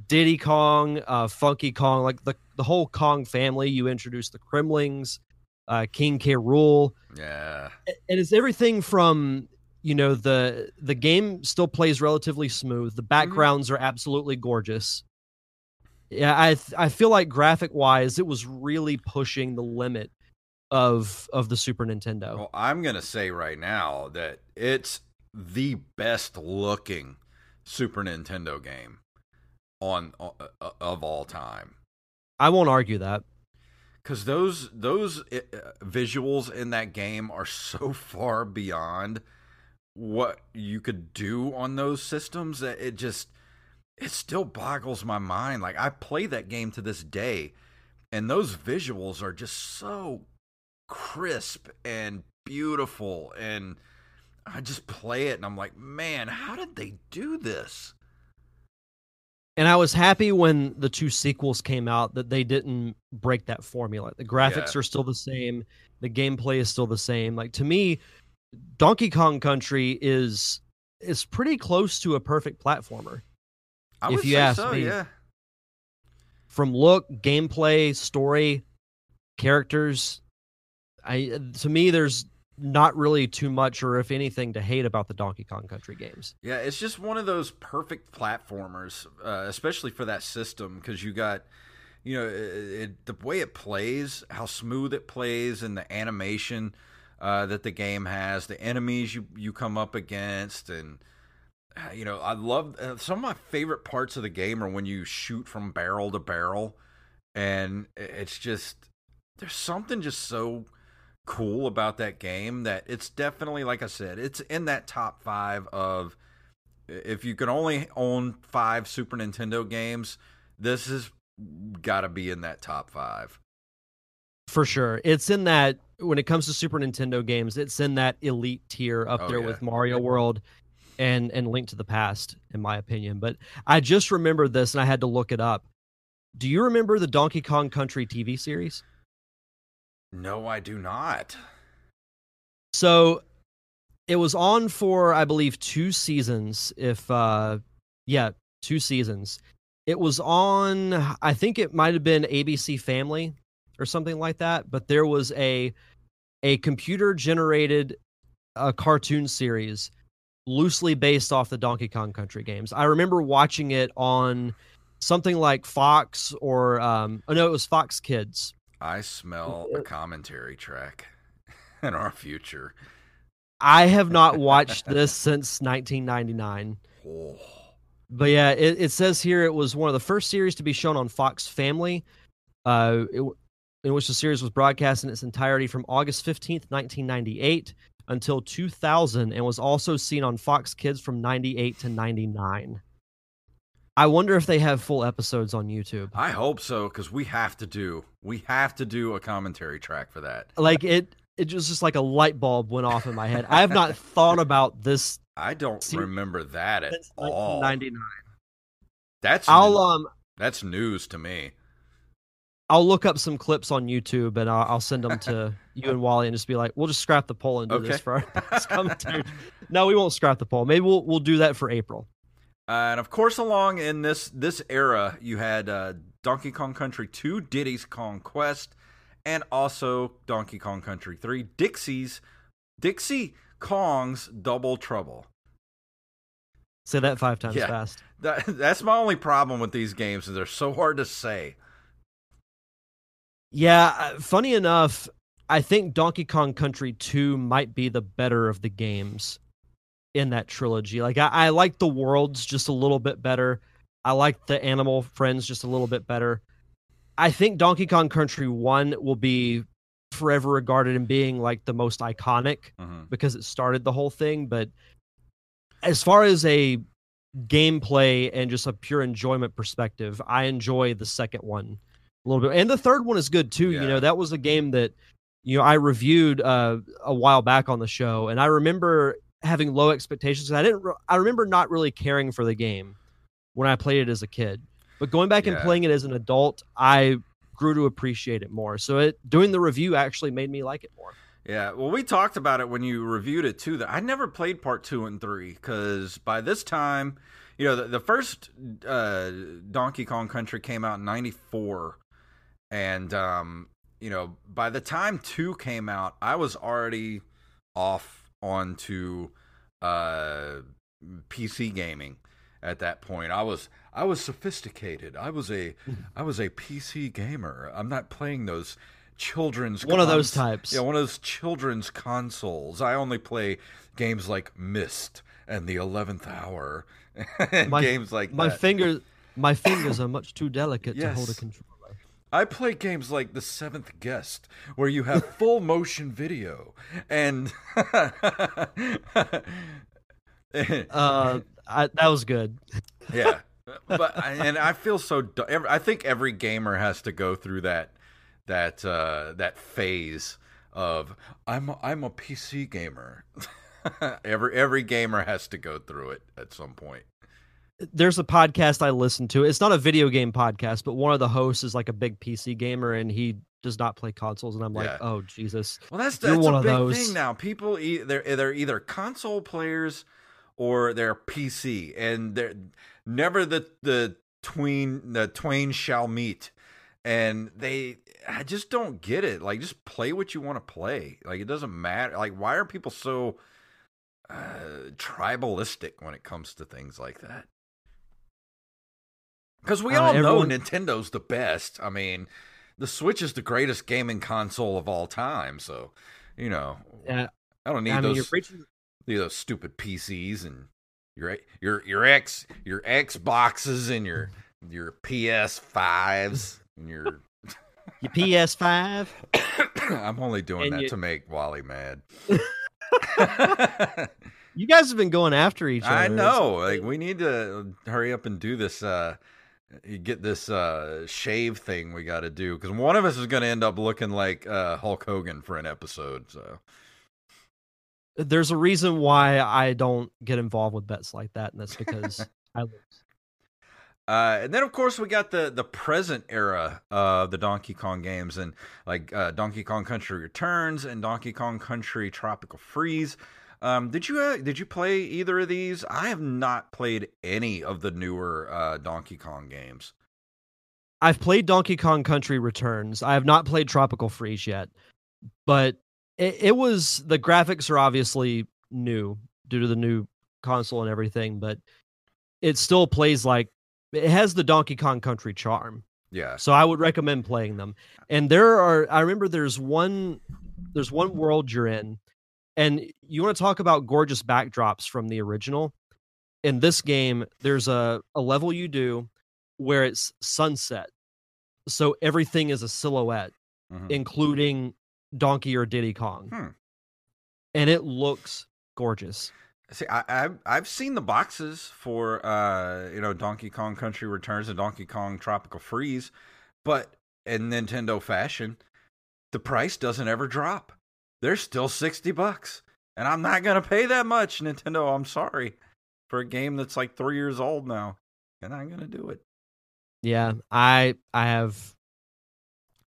Diddy Kong, uh, Funky Kong, like the the whole Kong family. You introduced the Kremlings, uh, King K. Rool. Yeah, and it's everything from you know the the game still plays relatively smooth. The mm-hmm. backgrounds mm-hmm. are absolutely gorgeous. Yeah, I I feel like graphic wise, it was really pushing the limit of of the Super Nintendo. Well, I'm gonna say right now that it's the best looking Super Nintendo game on uh, of all time. I won't argue that because those those uh, visuals in that game are so far beyond what you could do on those systems that it just it still boggles my mind. Like I play that game to this day, and those visuals are just so crisp and beautiful and I just play it and I'm like, man, how did they do this? And I was happy when the two sequels came out that they didn't break that formula. The graphics yeah. are still the same, the gameplay is still the same. Like to me, Donkey Kong Country is is pretty close to a perfect platformer. I if you ask so, me, yeah. From look, gameplay, story, characters, I to me there's not really too much or if anything to hate about the Donkey Kong Country games. Yeah, it's just one of those perfect platformers, uh, especially for that system because you got you know it, it, the way it plays, how smooth it plays, and the animation uh, that the game has, the enemies you you come up against, and uh, you know I love uh, some of my favorite parts of the game are when you shoot from barrel to barrel, and it's just there's something just so cool about that game that it's definitely like I said, it's in that top 5 of if you can only own 5 Super Nintendo games, this has got to be in that top 5. For sure. It's in that when it comes to Super Nintendo games, it's in that elite tier up oh, there yeah. with Mario World and and Link to the Past in my opinion. But I just remembered this and I had to look it up. Do you remember the Donkey Kong Country TV series? No, I do not. So it was on for, I believe, two seasons. If, uh, yeah, two seasons. It was on, I think it might have been ABC Family or something like that. But there was a a computer generated a cartoon series loosely based off the Donkey Kong Country games. I remember watching it on something like Fox or um, oh no, it was Fox Kids I smell a commentary track [LAUGHS] in our future. I have not watched this since 1999. Oh. But yeah, it, it says here it was one of the first series to be shown on Fox Family, uh, it, in which the series was broadcast in its entirety from August 15th, 1998 until 2000 and was also seen on Fox Kids from 98 to 99. I wonder if they have full episodes on YouTube. I hope so because we have to do we have to do a commentary track for that. Like it, it was just like a light bulb went off in my head. I have not [LAUGHS] thought about this I don't remember that at all. 1999. That's I'll um that's news to me. I'll look up some clips on YouTube and I'll, I'll send them to [LAUGHS] you and Wally and just be like, we'll just scrap the poll and do Okay. this for our next [LAUGHS] commentary. no, we won't scrap the poll. Maybe we'll we'll do that for April. Uh, and of course, along in this this era, you had uh, Donkey Kong Country 2, Diddy's Kong Quest, and also Donkey Kong Country 3, Dixie's Dixie Kong's Double Trouble. Say that five times Yeah. fast. [LAUGHS] That, that's my only problem with these games is they're so hard to say. Yeah, uh, funny enough, I think Donkey Kong Country 2 might be the better of the games in that trilogy. Like I, I like the worlds just a little bit better. I like the animal friends just a little bit better. I think Donkey Kong Country 1 will be forever regarded in being like the most iconic Mhm. because it started the whole thing, but as far as a gameplay and just a pure enjoyment perspective, I enjoy the second one a little bit. And the third one is good too. You know, that was a game that you know I reviewed uh, a while back on the show, and I remember having low expectations. I didn't. Re- I remember not really caring for the game when I played it as a kid, but going back and playing it as an adult, I grew to appreciate it more. So it doing the review actually made me like it more. Yeah, well, we talked about it when you reviewed it too. That I never played part two and three because by this time, you know, the, the first uh, Donkey Kong Country came out in '94, and um, you know, by the time two came out, I was already off onto uh, PC gaming. At that point, I was I was sophisticated. I was a [LAUGHS] I was a PC gamer. I'm not playing those children's One of those types. yeah, one of those children's consoles. I only play games like Myst and The Eleventh Hour, [LAUGHS] and My- games like My that. fingers, my [COUGHS] fingers are much too delicate to hold a Yes. I play games like The Seventh Guest, where you have [LAUGHS] full motion video and. [LAUGHS] Uh, I, that was good. yeah, [LAUGHS] but and I feel so. I think every gamer has to go through that that uh, that phase of I'm I'm a PC gamer. every every gamer has to go through it at some point. There's a podcast I listen to. It's not a video game podcast, but one of the hosts is like a big PC gamer, and he does not play consoles. And I'm like, Yeah. oh Jesus. Well, that's that's one a of big those. thing now. People e- they're they're either console players or they're PC, and they're never the the tween the twain shall meet. And they, I just don't get it. Like, just play what you want to play. Like, it doesn't matter. Like, why are people so uh, tribalistic when it comes to things like that? Because we Uh, all everyone- know Nintendo's the best. I mean, the Switch is the greatest gaming console of all time. So, you know, Yeah, I don't need I mean, those those stupid PCs and your your your X your Xboxes and your your PS fives and your. [LAUGHS] Your PS5. [COUGHS] I'm only doing And that you- to make Wally mad. [LAUGHS] You guys have been going after each other. I know. Like we need to hurry up and do this. Uh, get this uh shave thing we got to do because one of us is going to end up looking like uh Hulk Hogan for an episode. So There's a reason why I don't get involved with bets like that, and that's because [LAUGHS] I lose. Uh, and then of course we got the the present era of the Donkey Kong games and like uh, Donkey Kong Country Returns and Donkey Kong Country Tropical Freeze. Um, did you uh, did you play either of these? I have not played any of the newer uh, Donkey Kong games. I've played Donkey Kong Country Returns. I have not played Tropical Freeze yet, but it, it was the graphics are obviously new due to the new console and everything, but it still plays like it has the Donkey Kong Country charm. Yeah, So I would recommend playing them. And there are I remember there's one there's one world you're in And you want to talk about gorgeous backdrops from the original? In this game, there's a, a level you do where it's sunset. So everything is a silhouette, Mhm. including Donkey or Diddy Kong. Hmm. And it looks gorgeous. See, I, I've I've seen the boxes for uh you know Donkey Kong Country Returns and Donkey Kong Tropical Freeze, but in Nintendo fashion, the price doesn't ever drop. They're still sixty bucks, and I'm not gonna pay that much, Nintendo. I'm sorry for a game that's like three years old now, and I'm gonna do it. Yeah, I I have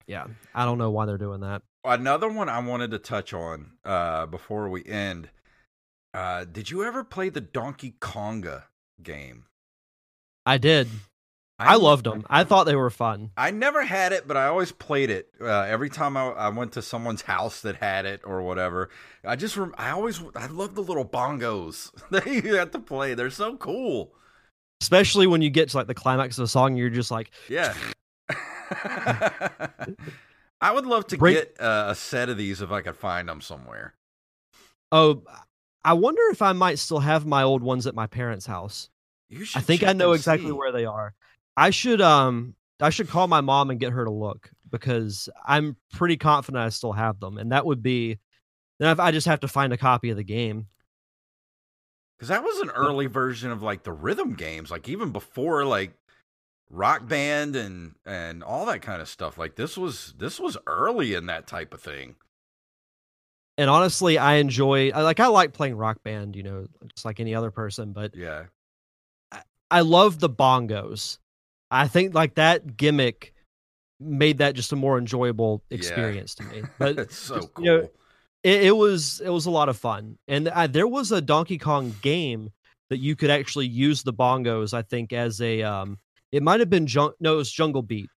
yeah, I don't know why they're doing that. Another one I wanted to touch on uh before we end. Uh, did you ever play the Donkey Konga game? I did. I loved them. I thought they were fun. I never had it, but I always played it. Uh, every time I, I went to someone's house that had it or whatever, I just rem- I always I love the little bongos [LAUGHS] that you have to play. They're so cool. Especially when you get to like the climax of the song, you're just like, Yeah. [LAUGHS] I would love to Break- get uh, a set of these if I could find them somewhere. oh, I wonder if I might still have my old ones at my parents' house. You should I think I know exactly see. where they are. I should um I should call my mom and get her to look because I'm pretty confident I still have them, and that would be then I just have to find a copy of the game. Because that was an early version of like the rhythm games, like even before like Rock Band and and all that kind of stuff. Like this was this was early in that type of thing. And honestly, I enjoy like I like playing Rock Band, you know, just like any other person, but Yeah, I love the bongos. I think like that gimmick made that just a more enjoyable Yeah. experience to me. [LAUGHS] But it's so cool. you know, it, it was it was a lot of fun, and I, there was a Donkey Kong game that you could actually use the bongos. I think as a um, it might have been no, it was Jungle Beat.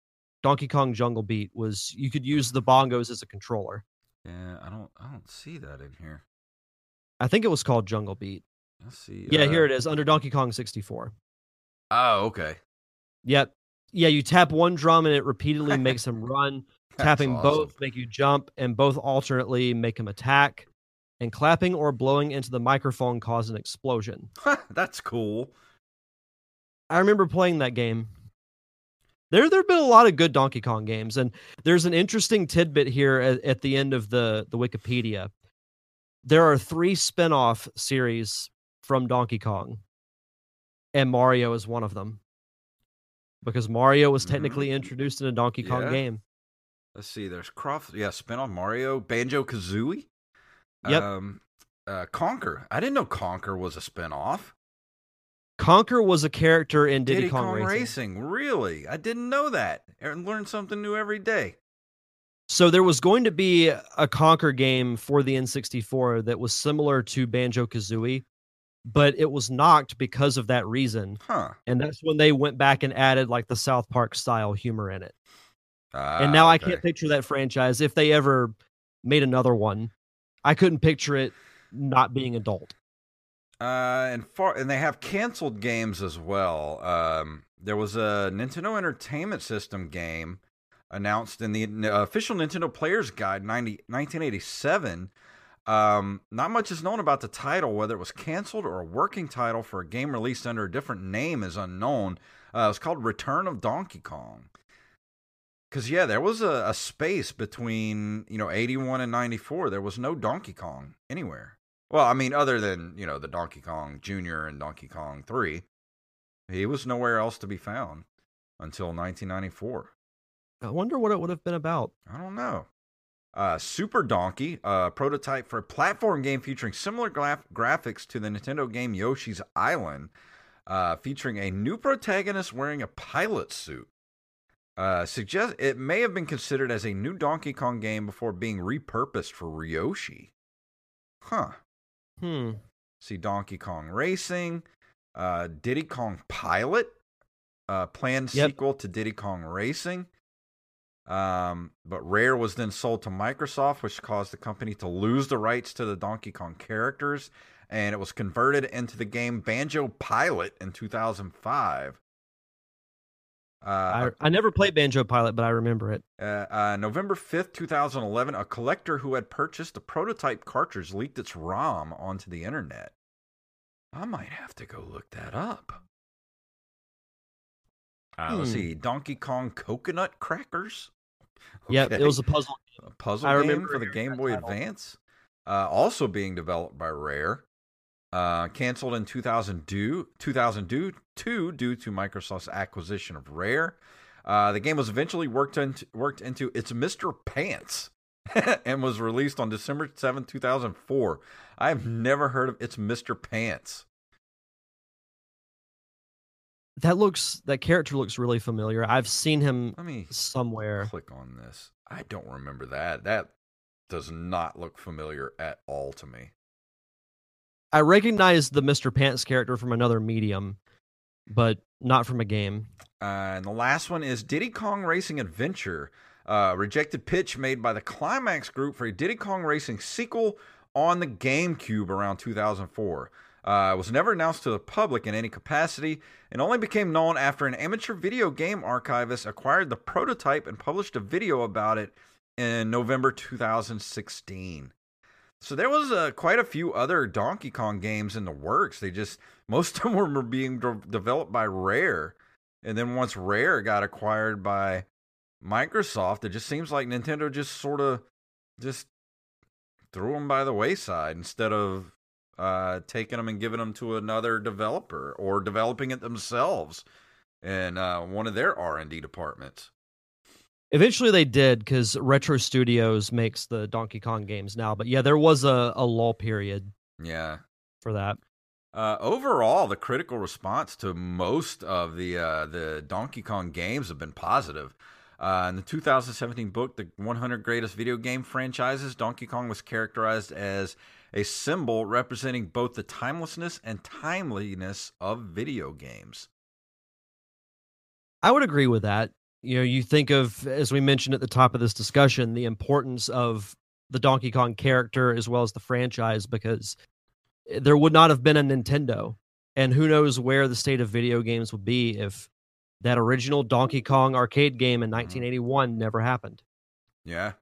Donkey Kong Jungle Beat was you could use the bongos as a controller. yeah, I don't I don't see that in here. I think it was called Jungle Beat. Let's see. Yeah, uh, here it is under Donkey Kong 64. Oh, okay. Yep. Yeah, you tap one drum and it repeatedly [LAUGHS] makes him run. Tapping awesome. both make you jump, and both alternately make him attack. And clapping or blowing into the microphone cause an explosion. [LAUGHS] That's cool. I remember playing that game. There, there have been a lot of good Donkey Kong games, and there's an interesting tidbit here at, at the end of the the Wikipedia. There are three spin-off series from Donkey Kong, and Mario is one of them. Because Mario was Mhm. technically introduced in a Donkey Kong Yeah. game. Let's see. There's Croft. Yeah, spin off Mario, Banjo Kazooie. Yep. Um, uh, Conker. I didn't know Conker was a spin off. Conker was a character in Diddy, Diddy Kong, Kong Racing. Racing. Really? I didn't know that. I learn something new every day. So there was going to be a Conker game for the N64 that was similar to Banjo Kazooie, but it was knocked because of that reason. Huh. And that's when they went back and added like the South Park style humor in it. Ah, and now I can't picture that franchise if they ever made another one. I couldn't picture it not being adult. Uh, and far and they have canceled games as well. Um, there was a Nintendo Entertainment System game announced in the uh, official Nintendo Player's Guide 90, 1987. Um, not much is known about the title, whether it was canceled or a working title for a game released under a different name is unknown. Uh, it was called Return of Donkey Kong. Because yeah, there was a, a space between you know 81 and 94. There was no Donkey Kong anywhere. Well, I mean, other than you know the Donkey Kong Junior and Donkey Kong Three, he was nowhere else to be found until 1994. I wonder what it would have been about. I don't know. Uh, Super Donkey, a prototype for a platform game featuring similar gra- graphics to the Nintendo game Yoshi's Island, uh, featuring a new protagonist wearing a pilot suit. Uh, suggest it may have been considered as a new Donkey Kong game before being repurposed for Ryoshi. Huh. Hmm. See Donkey Kong Racing, uh, Diddy Kong Pilot, uh, planned Yep. sequel to Diddy Kong Racing. Um, but Rare was then sold to Microsoft, which caused the company to lose the rights to the Donkey Kong characters, and it was converted into the game Banjo Pilot in 2005. I, I never played Banjo Pilot, but I remember it. Uh, uh, November 5th, 2011, a collector who had purchased a prototype cartridge leaked its ROM onto the internet. I might have to go look that up. Uh, Let's Hmm. see. Donkey Kong Coconut Crackers. [LAUGHS] Yep, it was a puzzle. a puzzle I game for the Game Boy title. Advance. Uh, also being developed by Rare. Uh, canceled in 2002, 2002 due to Microsoft's acquisition of Rare. Uh, the game was eventually worked into, worked into It's Mr. Pants [LAUGHS] and was released on December 7, 2004. I've never heard of It's Mr. Pants. That looks that character looks really familiar. I've seen him Let me somewhere. click on this. I don't remember that. That does not look familiar at all to me. I recognize the Mr. Pants character from another medium, but not from a game. Uh, and the last one is Diddy Kong Racing Adventure. Uh, rejected pitch made by the Climax Group for a Diddy Kong Racing sequel on the GameCube around 2004. Uh, was never announced to the public in any capacity and only became known after an amateur video game archivist acquired the prototype and published a video about it in November 2016. So there was uh, quite a few other Donkey Kong games in the works. They just [LAUGHS] most of them were being de- developed by Rare, and then once Rare got acquired by Microsoft, it just seems like Nintendo just sort of just threw them by the wayside instead of uh, taking them and giving them to another developer or developing it themselves in uh, one of their R and D departments. Eventually they did because Retro Studios makes the Donkey Kong games now. But yeah, there was a, a lull period Yeah. for that. Uh, overall, the critical response to most of the uh, the Donkey Kong games have been positive. Uh, in the 2017 book, The 100 Greatest Video Game Franchises, Donkey Kong was characterized as a symbol representing both the timelessness and timeliness of video games. I would agree with that. You know, you think of, as we mentioned at the top of this discussion, the importance of the Donkey Kong character as well as the franchise because there would not have been a Nintendo. And who knows where the state of video games would be if that original Donkey Kong arcade game in mm-hmm. 1981 never happened. Yeah.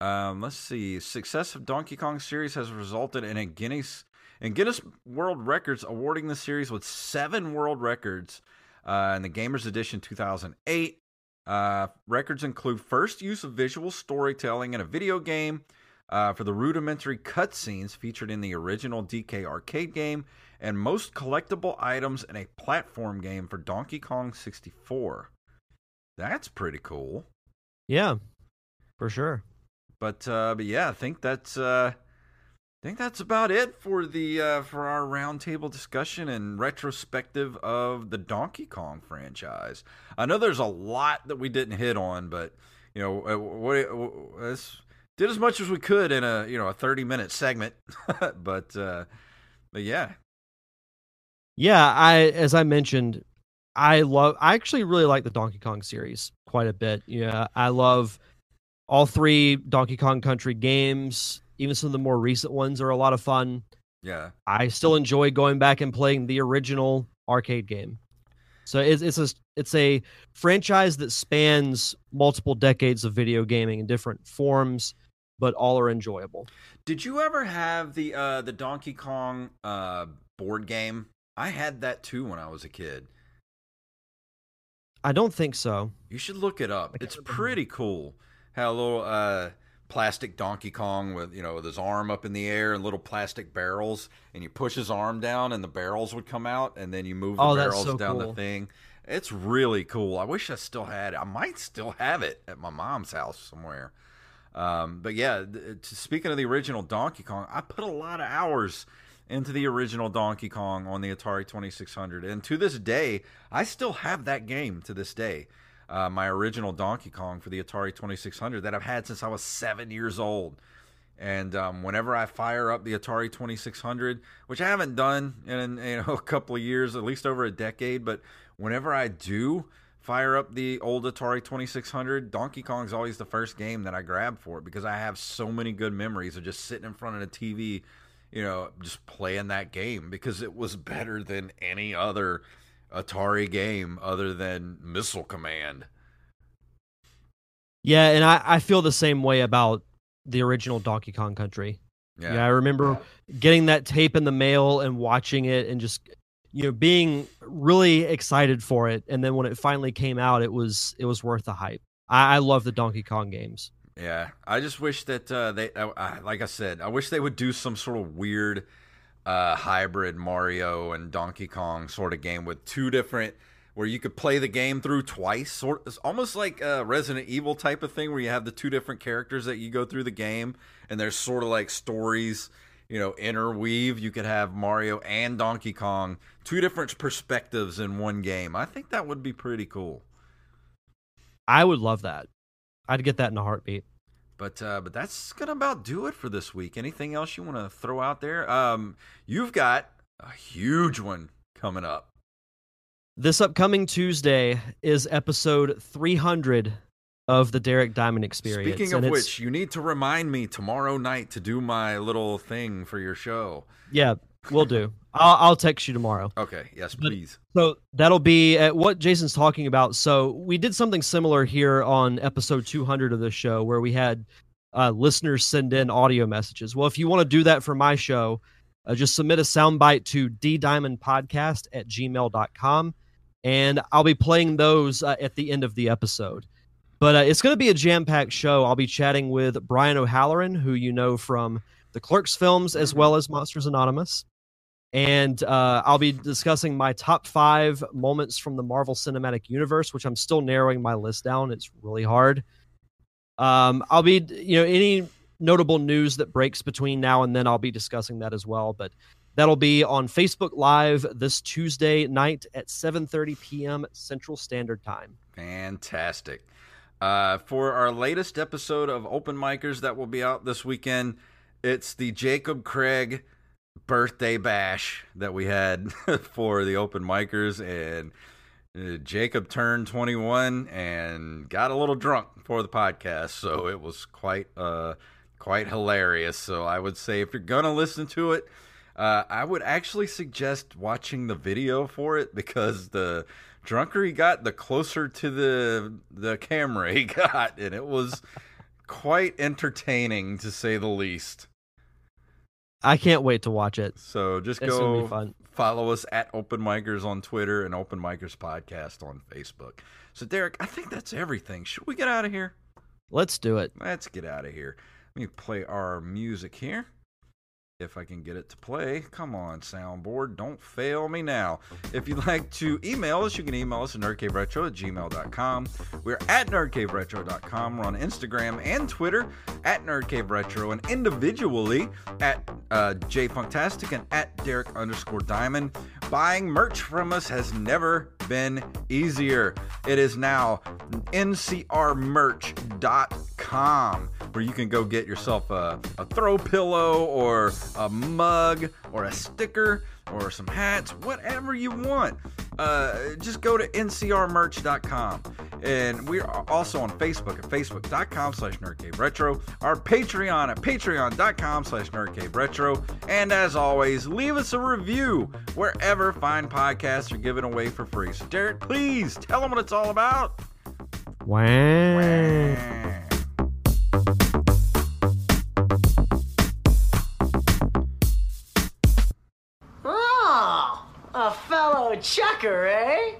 Um, let's see. Success of Donkey Kong series has resulted in a Guinness in Guinness World Records awarding the series with seven world records uh, in the Gamers Edition 2008. Uh, records include first use of visual storytelling in a video game uh, for the rudimentary cutscenes featured in the original DK arcade game, and most collectible items in a platform game for Donkey Kong 64. That's pretty cool. Yeah, for sure. But uh, but yeah, I think that's uh, I think that's about it for the uh, for our roundtable discussion and retrospective of the Donkey Kong franchise. I know there's a lot that we didn't hit on, but you know, uh, what let's did as much as we could in a you know a 30 minute segment. [LAUGHS] but uh, but yeah, Yeah, I as I mentioned, I love I actually really like the Donkey Kong series quite a bit. Yeah, I love all three Donkey Kong Country games. Even some of the more recent ones are a lot of fun. yeah, I still enjoy going back and playing the original arcade game. So it's it's a it's a franchise that spans multiple decades of video gaming in different forms, but all are enjoyable. Did you ever have the uh, the Donkey Kong uh, board game? I had that too when I was a kid. I don't think so. You should look it up. It's pretty cool. How a little uh, plastic Donkey Kong with you know with his arm up in the air and little plastic barrels, and you push his arm down and the barrels would come out, and then you move the Oh, barrels so down the thing. It's really cool. I wish I still had it. I might still have it at my mom's house somewhere. Um, but yeah, th- speaking of the original Donkey Kong, I put a lot of hours into the original Donkey Kong on the Atari 2600, and to this day, I still have that game. To this day, uh, my original Donkey Kong for the Atari 2600 that I've had since I was seven years old. And um, whenever I fire up the Atari 2600, which I haven't done in you know [LAUGHS] a couple of years, at least over a decade, but whenever I do fire up the old Atari 2600, Donkey Kong's always the first game that I grab for it because I have so many good memories of just sitting in front of the TV, you know, just playing that game because it was better than any other Atari game other than Missile Command. Yeah, and I, I feel the same way about the original Donkey Kong Country. Yeah. Yeah, I remember getting that tape in the mail and watching it and just you know being really excited for it. And then when it finally came out, it was it was worth the hype. I, I love the Donkey Kong games. Yeah, I just wish that uh, they, uh, uh, like I said, I wish they would do some sort of weird uh, hybrid Mario and Donkey Kong sort of game with two different, where you could play the game through twice. Sort, it's almost like a Resident Evil type of thing, where you have the two different characters that you go through the game, and there's sort of like stories, you know, interweave. You could have Mario and Donkey Kong, two different perspectives in one game. I think that would be pretty cool. I would love that. I'd get that in a heartbeat. But uh, but that's gonna about do it for this week. Anything else you want to throw out there? Um, you've got a huge one coming up. This upcoming Tuesday is episode 300 of the Derek Diamond Experience. Speaking of which, you need to remind me tomorrow night to do my little thing for your show. yeah, we'll do. I'll, I'll text you tomorrow. Okay, yes, But- please. So that'll be at what Jason's talking about. So we did something similar here on episode 200 of the show where we had uh, listeners send in audio messages. Well, if you want to do that for my show, uh, just submit a soundbite to ddiamondpodcast at gmail.com and I'll be playing those uh, at the end of the episode. But uh, it's going to be a jam packed show. I'll be chatting with Brian O'Halloran, who you know from the Clerks films as well as Monsters Anonymous and uh, I'll be discussing my top five moments from the Marvel Cinematic Universe, which I'm still narrowing my list down. It's really hard. Um, I'll be, you know, any notable news that breaks between now and then, I'll be discussing that as well. But that'll be on Facebook Live this Tuesday night at 7:30 p.m. Central Standard Time. Fantastic. Uh, for our latest episode of Open Micers that will be out this weekend, it's the Jacob Craig birthday bash that we had [LAUGHS] for the Open Micers. And uh, Jacob turned 21 and got a little drunk for the podcast. So it was quite, uh, quite hilarious. So I would say if you're to listen to it, uh, I would actually suggest watching the video for it because the drunker he got, the closer to the the camera he [LAUGHS] got, and it was quite entertaining to say the least. I can't wait to watch it. So just It's go follow us at Open Micers on Twitter and Open Micers Podcast on Facebook. So Derek, I think that's everything. Should we get out of here? Let's do it. Let's get out of here. Let me play our music here. If I can get it to play. Come on, soundboard. Don't fail me now. If you'd like to email us, you can email us at nerdcaveretro at gmail.com. We're at nerdcaveretro.com. We're on Instagram and Twitter at nerdcaveretro and individually at uh, and at Derek underscore diamond. Buying merch from us has never been easier. It is now ncrmerch.com where you can go get yourself a, a throw pillow or a mug or a sticker or some hats, whatever you want. Uh, just go to ncrmerch.com. And we are also on Facebook at facebook.com slash nerdcaveretro, our Patreon at patreon.com slash nerdcaveretro. And as always, leave us a review wherever fine podcasts are given away for free. So, Derek, please tell them what it's all about. Wow. Oh, chucker, eh?